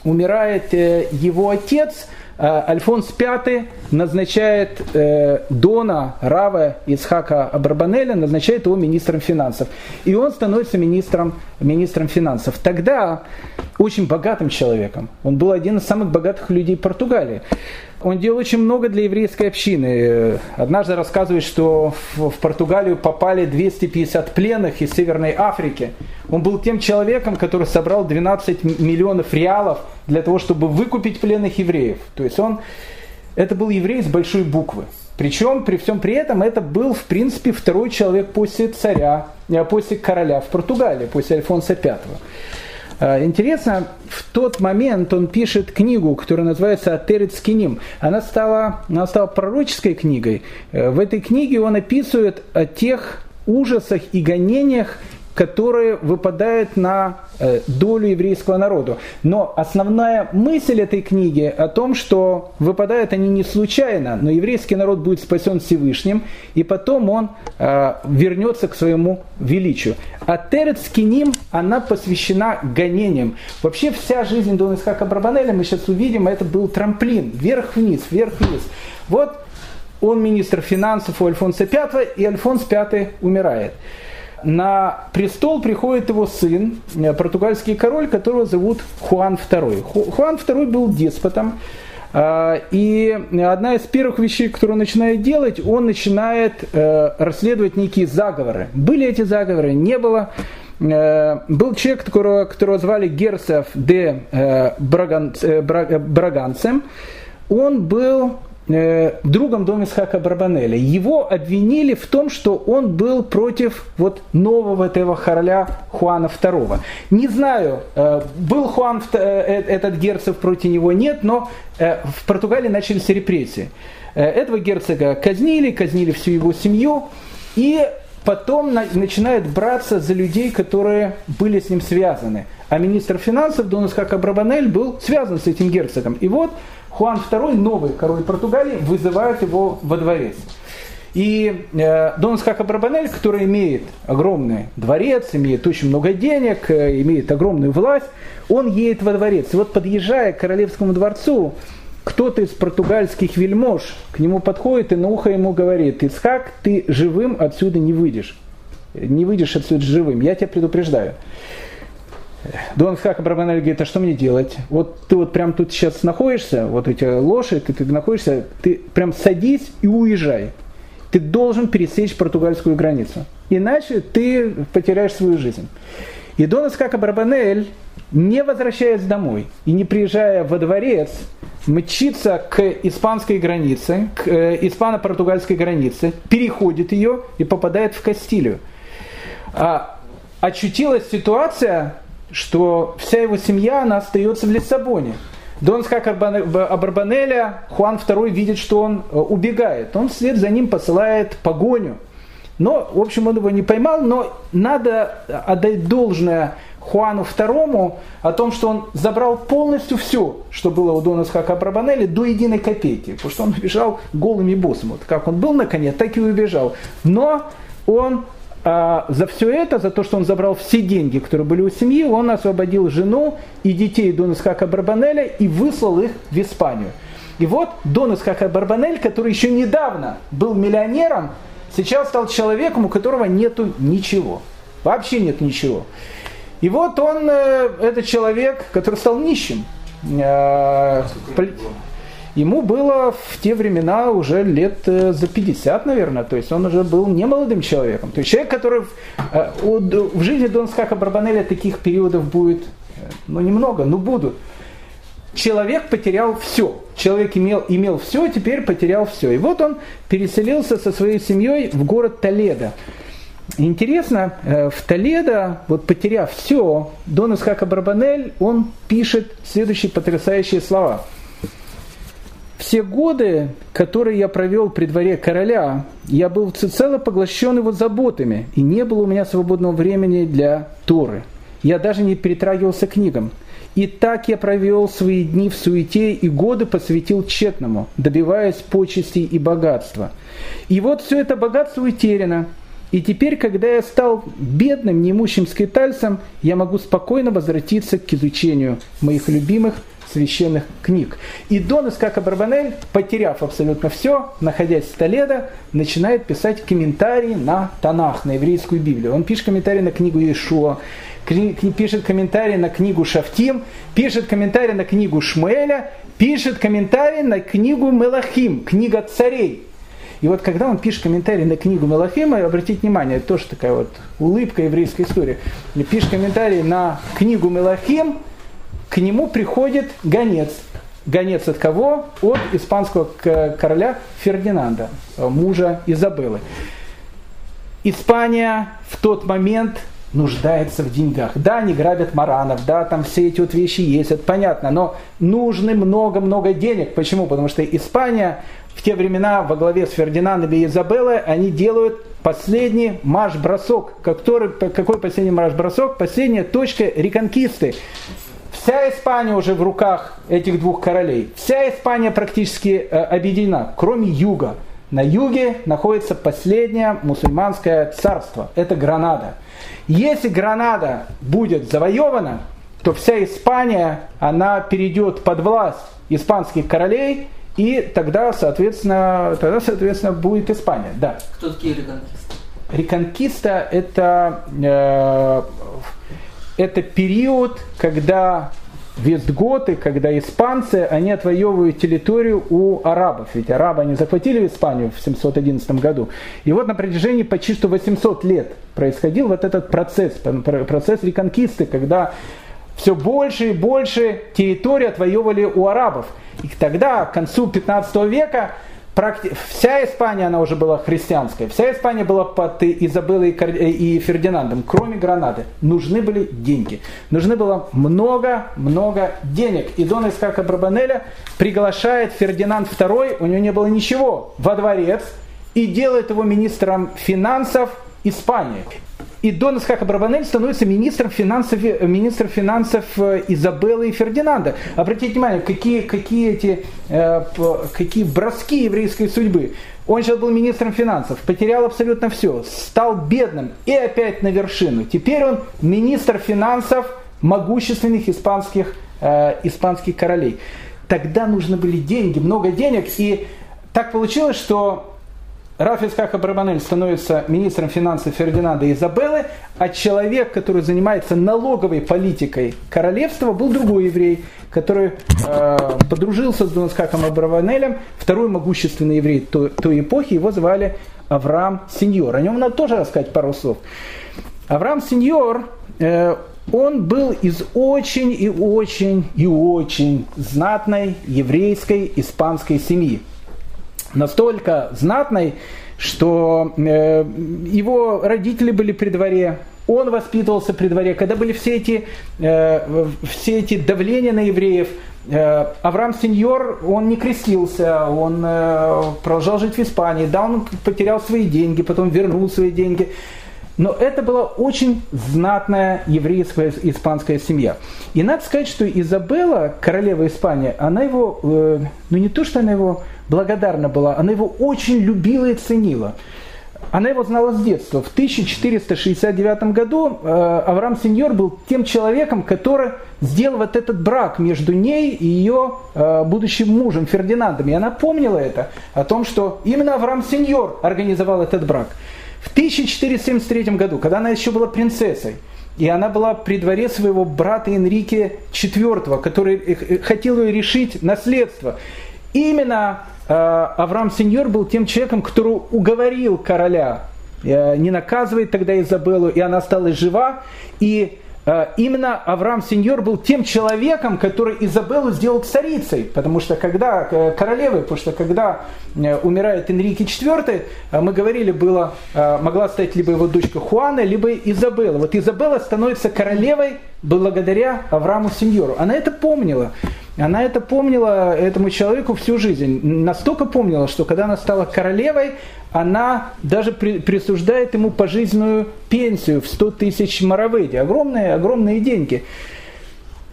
умирает э, его отец, э, Альфонс V назначает э, Дона Рава Исхака Абрабанеля, назначает его министром финансов. И он становится министром, министром финансов. Тогда очень богатым человеком. Он был один из самых богатых людей Португалии. Он делал очень много для еврейской общины. Однажды рассказывает, что в Португалию попали 250 пленных из Северной Африки. Он был тем человеком, который собрал 12 миллионов реалов для того, чтобы выкупить пленных евреев. То есть он, это был еврей с большой буквы. Причем при всем при этом это был, в принципе, второй человек после царя, э, после короля в Португалии, после Альфонса V. А, интересно, в тот момент он пишет книгу, которая называется «Атерец Киним». Она стала, она стала пророческой книгой. Э, в этой книге он описывает о тех ужасах и гонениях, которые выпадают на э, долю еврейского народа. Но основная мысль этой книги о том, что выпадают они не случайно, но еврейский народ будет спасен Всевышним, и потом он э, вернется к своему величию. А Терец Киним, она посвящена гонениям. Вообще вся жизнь Дона Исхака Брабанеля, мы сейчас увидим, это был трамплин, вверх-вниз, вверх-вниз. Вот он министр финансов у Альфонса V, и Альфонс V умирает на престол приходит его сын, э, португальский король, которого зовут Хуан II. Хуан II был деспотом, э, и одна из первых вещей, которую он начинает делать, он начинает э, расследовать некие заговоры. Были эти заговоры, не было. Был человек, которого, которого звали Герсов де Браганцем. Он был другом доме Исхака Барбанеля. Его обвинили в том, что он был против вот нового этого короля Хуана II. Не знаю, э, был Хуан э, э, этот герцог против него, нет, но э, в Португалии начались репрессии. Э, этого герцога казнили, казнили всю его семью, и потом на, начинает браться за людей, которые были с ним связаны. А министр финансов Дон Исхака Барбанель был связан с этим герцогом. И вот Хуан II, новый король Португалии, вызывает его во дворец. И э, Дон Скака Барбанель, который имеет огромный дворец, имеет очень много денег, э, имеет огромную власть, он едет во дворец. И вот подъезжая к королевскому дворцу, кто-то из португальских вельмож к нему подходит и на ухо ему говорит, Ицхак, ты живым отсюда не выйдешь. Не выйдешь отсюда живым, я тебя предупреждаю. Дон Хак Абрабанель говорит, а что мне делать? Вот ты вот прям тут сейчас находишься, вот эти лошадь, ты, ты находишься, ты прям садись и уезжай. Ты должен пересечь португальскую границу. Иначе ты потеряешь свою жизнь. И Дон Искак Абрабанель, не возвращаясь домой и не приезжая во дворец, мчится к испанской границе, к э, испано-португальской границе, переходит ее и попадает в Кастилию. А, очутилась ситуация, что вся его семья, она остается в Лиссабоне. Дон Скак Абарбанеля, Хуан II видит, что он э, убегает. Он вслед за ним посылает погоню. Но, в общем, он его не поймал, но надо отдать должное Хуану II о том, что он забрал полностью все, что было у Дона Схака до единой копейки. Потому что он убежал голым и босым. Вот как он был на коне, так и убежал. Но он а за все это, за то, что он забрал все деньги, которые были у семьи, он освободил жену и детей Дона Схака Барбанеля и выслал их в Испанию. И вот Дон Исхака Барбанель, который еще недавно был миллионером, сейчас стал человеком, у которого нету ничего. Вообще нет ничего. И вот он, э, этот человек, который стал нищим. Э, ему было в те времена уже лет э, за 50, наверное, то есть он уже был не молодым человеком. То есть человек, который в жизни Дон Скака Барбанеля таких периодов будет, ну немного, но будут. Человек потерял все. Человек имел, имел все, теперь потерял все. И вот он переселился со своей семьей в город Толедо. Интересно, э, в Толедо, вот потеряв все, Дон Исхака Барбанель, он пишет следующие потрясающие слова. Все годы, которые я провел при дворе короля, я был всецело поглощен его заботами, и не было у меня свободного времени для Торы. Я даже не перетрагивался книгам. И так я провел свои дни в суете и годы посвятил тщетному, добиваясь почестей и богатства. И вот все это богатство утеряно, и теперь, когда я стал бедным, неимущим скитальцем, я могу спокойно возвратиться к изучению моих любимых священных книг. И Дон Искака Барбанель, потеряв абсолютно все, находясь в Толедо, начинает писать комментарии на Танах, на еврейскую Библию. Он пишет комментарии на книгу Иешуа, пишет комментарии на книгу Шафтим, пишет комментарии на книгу Шмуэля, пишет комментарии на книгу Мелахим, книга царей. И вот когда он пишет комментарий на книгу Мелахима, обратите внимание, это тоже такая вот улыбка еврейской истории. Пишет комментарий на книгу Мелахим, к нему приходит гонец. Гонец от кого? От испанского короля Фердинанда, мужа Изабеллы. Испания в тот момент нуждается в деньгах. Да, они грабят маранов, да, там все эти вот вещи есть, это понятно, но нужны много-много денег. Почему? Потому что Испания в те времена во главе с Фердинандом и Изабеллой они делают последний марш-бросок. Какой последний марш-бросок? Последняя точка реконкисты. Вся Испания уже в руках этих двух королей. Вся Испания практически э, объединена, кроме юга. На юге находится последнее мусульманское царство. Это Гранада. Если Гранада будет завоевана, то вся Испания, она перейдет под власть испанских королей, и тогда, соответственно, тогда, соответственно, будет Испания. Да. Кто такие реконкисты? Реконкиста это, э, это период, когда вестготы, когда испанцы, они отвоевывают территорию у арабов. Ведь арабы они захватили Испанию в 711 году. И вот на протяжении почти что 800 лет происходил вот этот процесс, процесс реконкисты, когда все больше и больше территории отвоевывали у арабов. И тогда, к концу 15 века, вся Испания, она уже была христианская, вся Испания была под Изабеллой и Фердинандом, кроме Гранады. Нужны были деньги. Нужны было много-много денег. И Дон Искака Брабанеля приглашает Фердинанд II, у него не было ничего, во дворец, и делает его министром финансов Испании. И Дон Исхака Барбанель становится министром финансов, министром финансов э, Изабеллы и Фердинанда. Обратите внимание, какие, какие эти э, какие броски еврейской судьбы. Он сейчас был министром финансов, потерял абсолютно все, стал бедным и опять на вершину. Теперь он министр финансов могущественных испанских, э, испанских королей. Тогда нужны были деньги, много денег. И так получилось, что Раф Ицхак Абрабанель становится министром финансов Фердинанда Изабеллы, а человек, который занимается налоговой политикой королевства, был другой еврей, который э, подружился с Донскаком Абрабанелем, второй могущественный еврей той, той эпохи, его звали Авраам Сеньор. О нем надо тоже рассказать пару слов. Авраам Сеньор, э, он был из очень и очень и очень знатной еврейской испанской семьи настолько знатной, что э, его родители были при дворе, он воспитывался при дворе, когда были все эти, э, все эти давления на евреев, Авраам Сеньор, он не крестился, он продолжал жить в Испании. Да, он потерял свои деньги, потом вернул свои деньги. Но это была очень знатная еврейская испанская семья. И надо сказать, что Изабелла, королева Испании, она его, э, ну не то, что она его благодарна была, она его очень любила и ценила. Она его знала с детства. В 1469 году э, Авраам Сеньор был тем человеком, который сделал вот этот брак между ней и ее э, будущим мужем Фердинандом. И она помнила это, о том, что именно Авраам Сеньор организовал этот брак. В 1473 году, когда она еще была принцессой, и она была при дворе своего брата Энрике IV, который э, хотел ее решить наследство. Именно Авраам Сеньор был тем человеком, который уговорил короля э, не наказывать тогда Изабеллу, и она стала жива. И Э, именно Авраам Сеньор был тем человеком, который Изабеллу сделал царицей. Потому что когда э, королевой, потому что когда э, умирает Энрике IV, мы говорили, было, могла стать либо его дочка Хуана, либо Изабелла. Вот Изабелла становится королевой благодаря Аврааму Сеньору. Она это помнила. Она это помнила этому человеку всю жизнь. Настолько помнила, что когда она стала королевой, она даже при, присуждает ему пожизненную пенсию в 100 тысяч мараведи. Огромные, огромные деньги.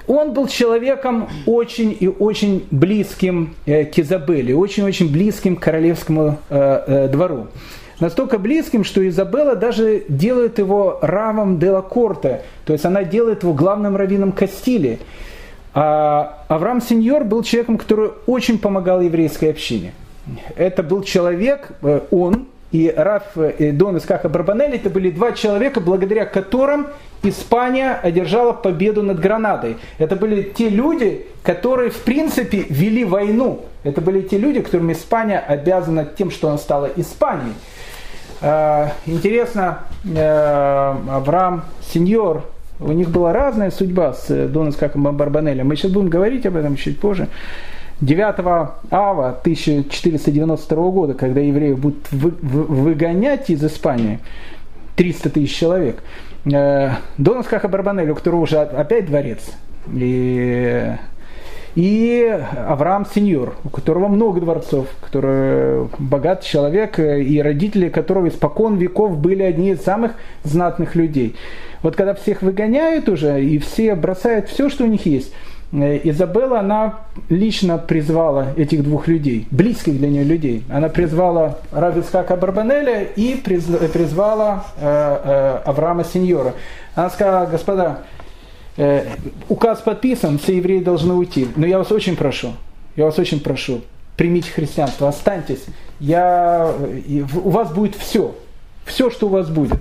Он был человеком очень и очень близким э, к Изабелле, очень-очень близким к королевскому э, э, двору. Настолько близким, что Изабелла даже делает его равом де Корте, то есть она делает его главным раввином Кастилии. А Авраам Сеньор был человеком, который очень помогал еврейской общине. Это был человек, э, он и Раф и Дон Искаха Барбанелли, это были два человека, благодаря которым Испания одержала победу над Гранадой. Это были те люди, которые в принципе вели войну. Это были те люди, которым Испания обязана тем, что она стала Испанией. А, интересно, э, Авраам Сеньор у них была разная судьба с э, Доном Скаком Барбанелем. Мы сейчас будем говорить об этом чуть позже. 9 ава 1492 года, когда евреев будут вы, вы, выгонять из Испании, 300 тысяч человек, э, Дон Скаха Барбанель, у которого уже опять дворец, и и Авраам Сеньор, у которого много дворцов, который богат человек, и родители которого испокон веков были одни из самых знатных людей. Вот когда всех выгоняют уже, и все бросают все, что у них есть, э, Изабелла, она лично призвала этих двух людей, близких для нее людей. Она призвала Равицкака Барбанеля и призвала э, э, Авраама Сеньора. Она сказала, господа, Э, указ подписан, все евреи должны уйти. Но я вас очень прошу, я вас очень прошу, примите христианство, останьтесь. Я, у вас будет все, все, что у вас будет.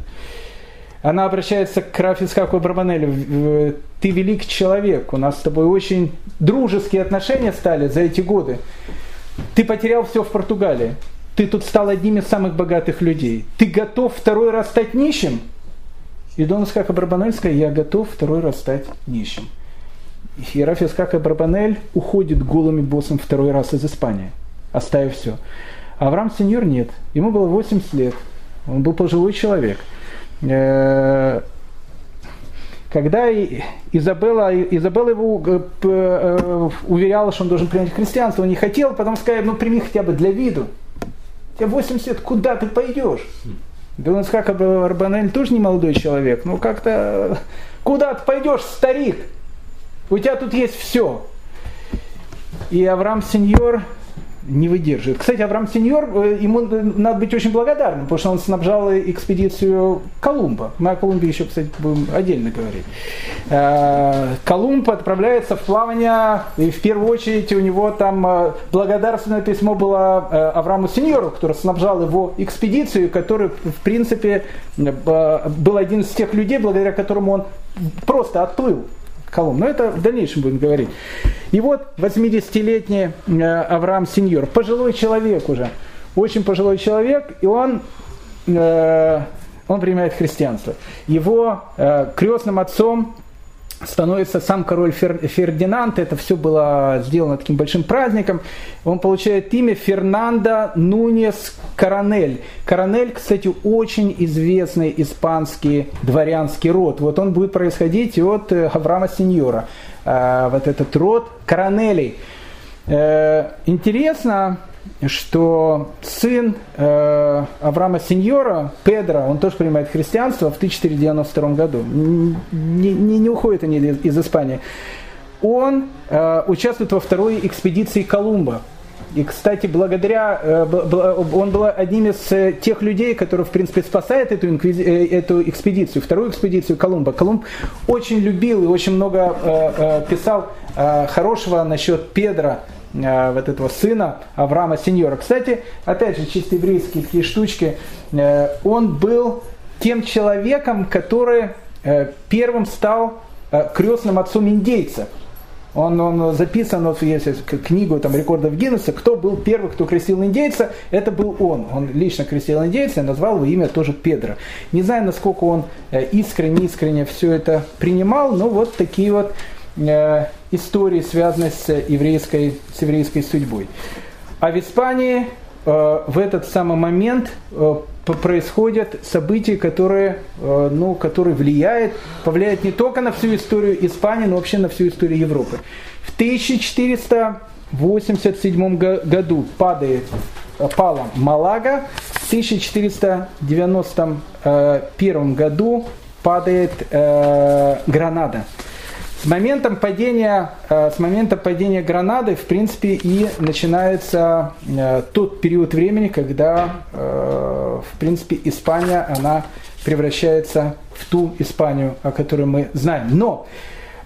Она обращается к Рафицхаку Барбанелю. Ты велик человек, у нас с тобой очень дружеские отношения стали за эти годы. Ты потерял все в Португалии. Ты тут стал одним из самых богатых людей. Ты готов второй раз стать нищим? И Дон Искака Барбанель сказал, я готов второй раз стать нищим. Раф Искака Барбанель уходит голыми боссом второй раз из Испании, оставив все. А Авраам Сеньор нет. Ему было 80 лет. Он был пожилой человек. Э, когда Изабелла, Изабелла его э, э, уверяла, что он должен принять христианство, он не хотел, потом сказал, ну прими хотя бы для виду. Тебе 80 лет, куда ты пойдешь? Бен Исхак Арбанель тоже не молодой человек. Ну как-то куда ты пойдешь, старик? У тебя тут есть все. И Авраам Сеньор не выдерживает. Кстати, Авраам Сеньор, э, ему надо быть очень благодарным, потому что он снабжал экспедицию Колумба. Мы о Колумбе еще, кстати, будем отдельно говорить. Э, Колумб отправляется в плавание, и в первую очередь у него там э, благодарственное письмо было Аврааму Сеньору, который снабжал его экспедицию, который, в принципе, был один из тех людей, благодаря которому он просто отплыл Колумб. Но это в дальнейшем будем говорить. И вот 80-летний э, Авраам Сеньор, пожилой человек уже, очень пожилой человек, и он, э, он принимает христианство. Его э, крестным отцом становится сам король Фердинанд, это все было сделано таким большим праздником. Он получает имя Фернандо Нунес Коронель. Коронель, кстати, очень известный испанский дворянский род. Вот он будет происходить от э, Авраама Сеньора. Э, вот этот род Коронелей. Э, интересно, что сын э, Авраама Сеньора, Педро, он тоже принимает христианство в 1492 году. Не, не, не уходит они из, Испании. Он э, участвует во второй экспедиции Колумба. И, кстати, благодаря, э, он был одним из э, тех людей, которые, в принципе, спасает эту, инквизи, э, эту экспедицию, вторую экспедицию Колумба. Колумб очень любил и очень много писал хорошего насчет Педра, вот этого сына Авраама Сеньора. Кстати, опять же, чисто еврейские такие штучки, э, он был тем человеком, который э, первым стал крестным отцом индейца. Он, он записан, вот есть книгу там, рекордов Гиннесса, кто был первый, кто крестил индейца, это был он. Он лично крестил индейца и назвал его имя тоже Педро. Не знаю, насколько он искренне, искренне все это принимал, но вот такие вот Э, истории, связанной с еврейской, с еврейской судьбой. А в Испании э, в этот самый момент э, происходят события, которые, ну, которые влияют, повлияют не только на всю историю Испании, но вообще на всю историю Европы. В 1487 году падает, пала Малага, в 1491 году падает э, Гранада. С моментом падения, э, с момента падения Гранады, в принципе, и начинается э, тот период времени, когда, э, в принципе, Испания, она превращается в ту Испанию, о которой мы знаем. Но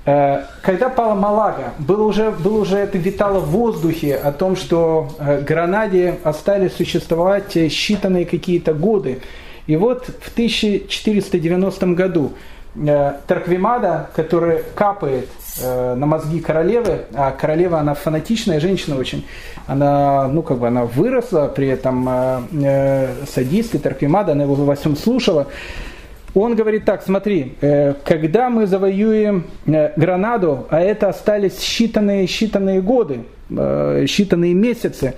когда пала Малага, было уже, было уже это витало в воздухе о том, что Гранаде остались существовать считанные какие-то годы. И вот в 1490 году Тарквимада, который капает э, на мозги королевы, а королева, она фанатичная женщина очень, она, ну, как бы она выросла, при этом э, э, садист и Тарквимада, она его во всем слушала. Он говорит так, смотри, э, когда мы завоюем э, Гранаду, а это остались считанные, считанные годы, э, считанные месяцы,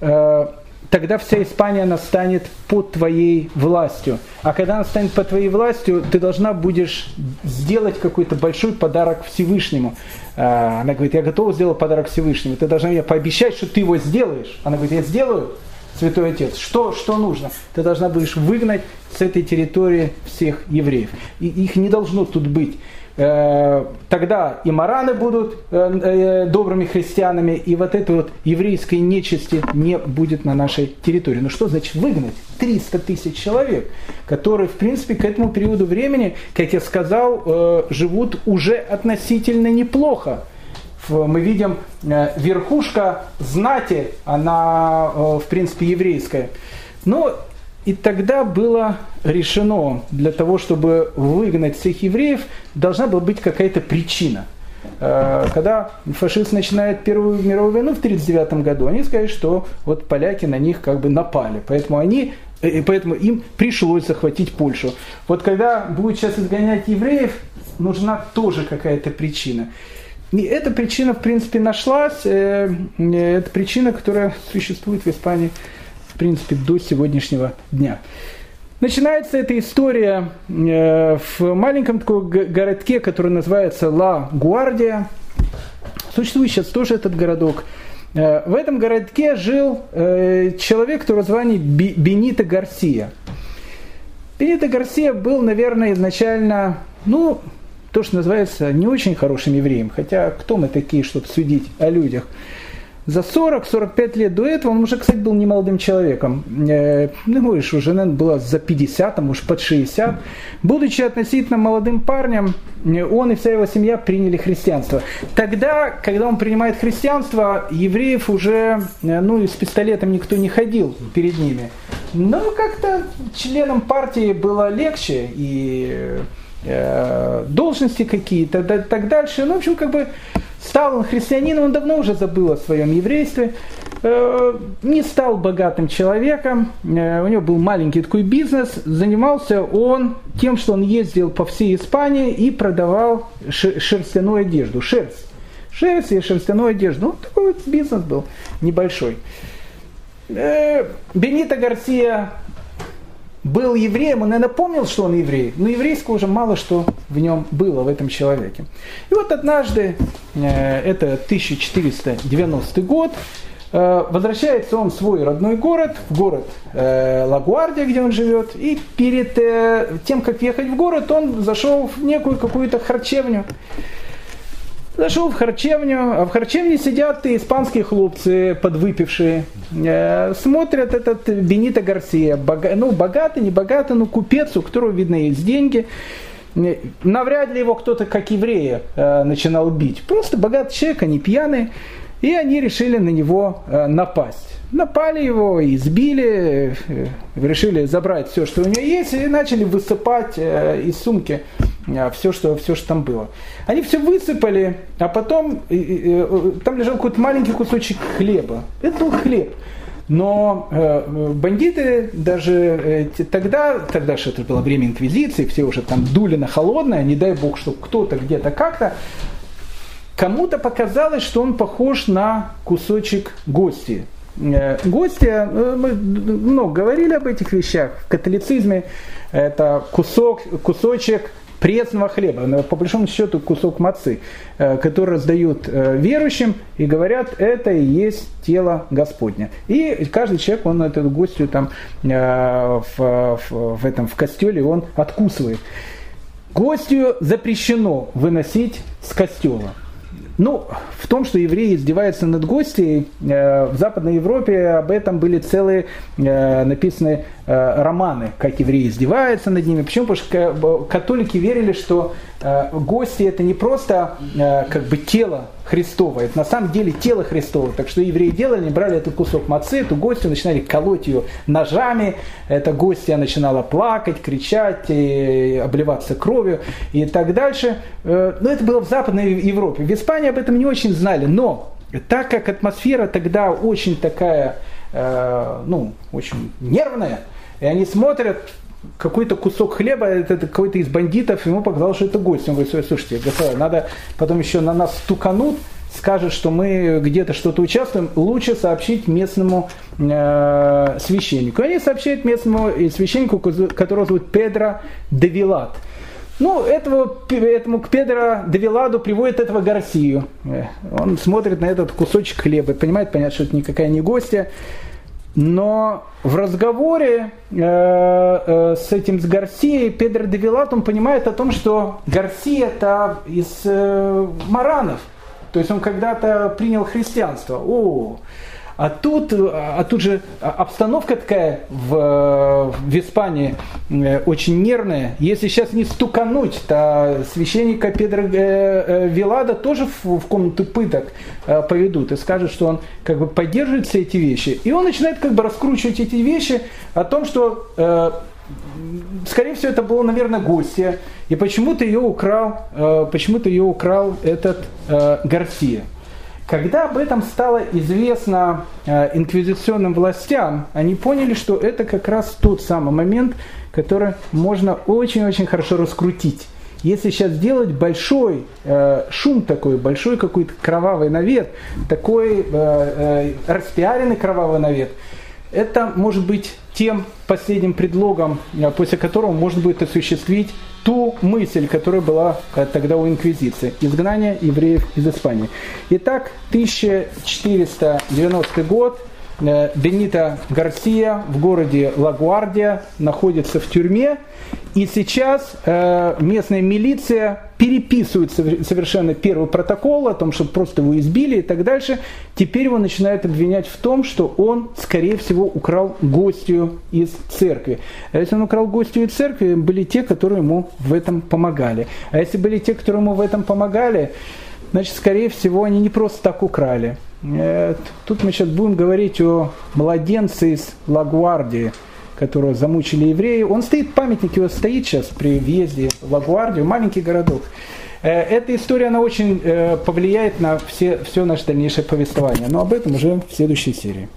э, тогда вся Испания она станет под твоей властью. А когда она станет под твоей властью, ты должна будешь сделать какой-то большой подарок Всевышнему. А, она говорит, я готова сделать подарок Всевышнему. Ты должна мне пообещать, что ты его сделаешь. Она говорит, я сделаю, Святой Отец. Что, что нужно? Ты должна будешь выгнать с этой территории всех евреев. И их не должно тут быть. Э, тогда и мараны будут э, э, добрыми христианами, и вот этой вот еврейской нечисти не будет на нашей территории. Ну что значит выгнать? 300 тысяч человек, которые, в принципе, к этому периоду времени, как я сказал, живут уже относительно неплохо. Мы видим, верхушка знати, она, в принципе, еврейская. Но и тогда было решено, для того, чтобы выгнать всех евреев, должна была быть какая-то причина. Э, когда фашисты начинают Первую мировую войну в 1939 году, они сказали, что вот поляки на них как бы напали. Поэтому, они, э, поэтому им пришлось захватить Польшу. Вот когда будет сейчас изгонять евреев, нужна тоже какая-то причина. И эта причина, в принципе, нашлась. Э, это причина, которая существует в Испании в принципе, до сегодняшнего дня. Начинается эта история э, в маленьком таком городке, который называется Ла Гуардия. Существует сейчас тоже этот городок. Э, в этом городке жил э, человек, который звали Бенито Гарсия. Бенито Гарсия был, наверное, изначально, ну, то, что называется, не очень хорошим евреем. Хотя кто мы такие, чтобы судить о людях? За 40-45 лет до этого, он уже, кстати, был немолодым человеком. Э, ну, говоришь, уже, наверное, было за 50, а может, под 60. Будучи относительно молодым парнем, э, он и вся его семья приняли христианство. Тогда, когда он принимает христианство, евреев уже, э, ну, и с пистолетом никто не ходил перед ними. Но как-то членам партии было легче, и должности какие-то, так дальше. Ну, в общем, как бы Стал он христианином, он давно уже забыл о своем еврействе. э, не стал богатым человеком, э, у него был маленький такой бизнес, занимался он тем, что он ездил по всей Испании и продавал шерстяную одежду, шерсть. Шерсть и шерстяную одежду. Ну, такой вот бизнес был небольшой. Бенито Гарсия был евреем, он наверное, помнил, что он еврей, но еврейского уже мало что в нем было, в этом человеке. И вот однажды, э, это 1490 год, э, возвращается он в свой родной город, в город э, Лагуардия, где он живет, и перед тем, как ехать в город, он зашел в некую какую-то харчевню. Зашел в харчевню, а в харчевне сидят испанские хлопцы, подвыпившие, э, смотрят этот Бенита Гарсия, ну, богатый, не богатый, ну, купец, у которого, видно, есть деньги. Э, навряд ли его кто-то, как еврея, э, начинал бить. Просто богатый человек, они пьяные, и они решили на него напасть. Напали его, избили, решили забрать все, что у него есть, и начали высыпать из сумки все, что, все, что там было. Они все высыпали, а потом там лежал какой-то маленький кусочек хлеба. Это был хлеб. Но э, бандиты даже э, тогда, тогда что это было время инквизиции, все уже там дули на холодное, не дай бог, что кто-то где-то как-то, кому-то показалось, что он похож на кусочек гости. Э, гостья, э, мы много говорили об этих вещах, в католицизме это кусок, кусочек пресного хлеба, по большому счету кусок мацы, э, который раздают верующим и говорят, это и есть тело Господня. И каждый человек, он эту гостью там в, в, в этом в костеле, он откусывает. Гостью запрещено выносить с костела. Ну, в том, что евреи издеваются над гостей, э, в Западной Европе об этом были целые э, написаны э, романы, как евреи издеваются над ними. Почему? Потому что католики верили, что гости это не просто как бы тело Христово, это на самом деле тело Христово. Так что евреи делали, они брали этот кусок мацы, эту гостью, начинали колоть ее ножами, эта гостья начинала плакать, кричать, обливаться кровью и так дальше. Но это было в Западной Европе. В Испании об этом не очень знали, но так как атмосфера тогда очень такая, э, ну, очень нервная, и они смотрят, какой-то кусок хлеба, это какой-то из бандитов, ему показалось, что это гость. Он говорит, слушайте, господа, надо потом еще на нас стуканут, скажет, что мы где-то что-то участвуем, лучше сообщить местному э, священнику. Они сообщают местному священнику, которого зовут Педро Девилат. Ну, этого, этому к Педро Девиладу приводит этого Гарсию. Э, он смотрит на этот кусочек хлеба, понимает, понятно, что это никакая не гостья. Но в разговоре э, э, с этим с Гарсией Педро Девилат, он понимает о том, что Гарсия это из э, Маранов. То есть он когда-то принял христианство. О, а тут, а тут же обстановка такая в, в Испании э, очень нервная. Если сейчас не стукануть, то священника Педро э, э, Вилада тоже в, в комнату пыток поведут и скажут, что он как бы поддерживает все эти вещи. И он начинает как бы раскручивать эти вещи о том, что скорее всего, это было, наверное, гостья, и почему-то ее украл, почему-то ее украл этот Гарсия. Когда об этом стало известно э, инквизиционным властям, они поняли, что это как раз тот самый момент, который можно очень-очень хорошо раскрутить. Если сейчас сделать большой э, шум такой, большой какой-то кровавый навет, такой э, э, распиаренный кровавый навет, это может быть тем последним предлогом, э, после которого можно будет осуществить ту мысль, которая была э, тогда у инквизиции. Изгнание евреев из Испании. Итак, 1490 год. Э, Бенита Гарсия в городе Лагуардия находится в тюрьме. И сейчас местная милиция переписывает совершенно первый протокол о том, что просто его избили и так дальше. Теперь его начинают обвинять в том, что он, скорее всего, украл гостью из церкви. А если он украл гостью из церкви, были те, которые ему в этом помогали. А если были те, которые ему в этом помогали, значит, скорее всего, они не просто так украли. Э, тут мы сейчас будем говорить о младенце из Лагуардии – которого замучили евреи. Он стоит, памятник его стоит сейчас при въезде в Лагуардию, маленький городок. Эта история, она очень повлияет на все, все наше дальнейшее повествование. Но об этом уже в следующей серии.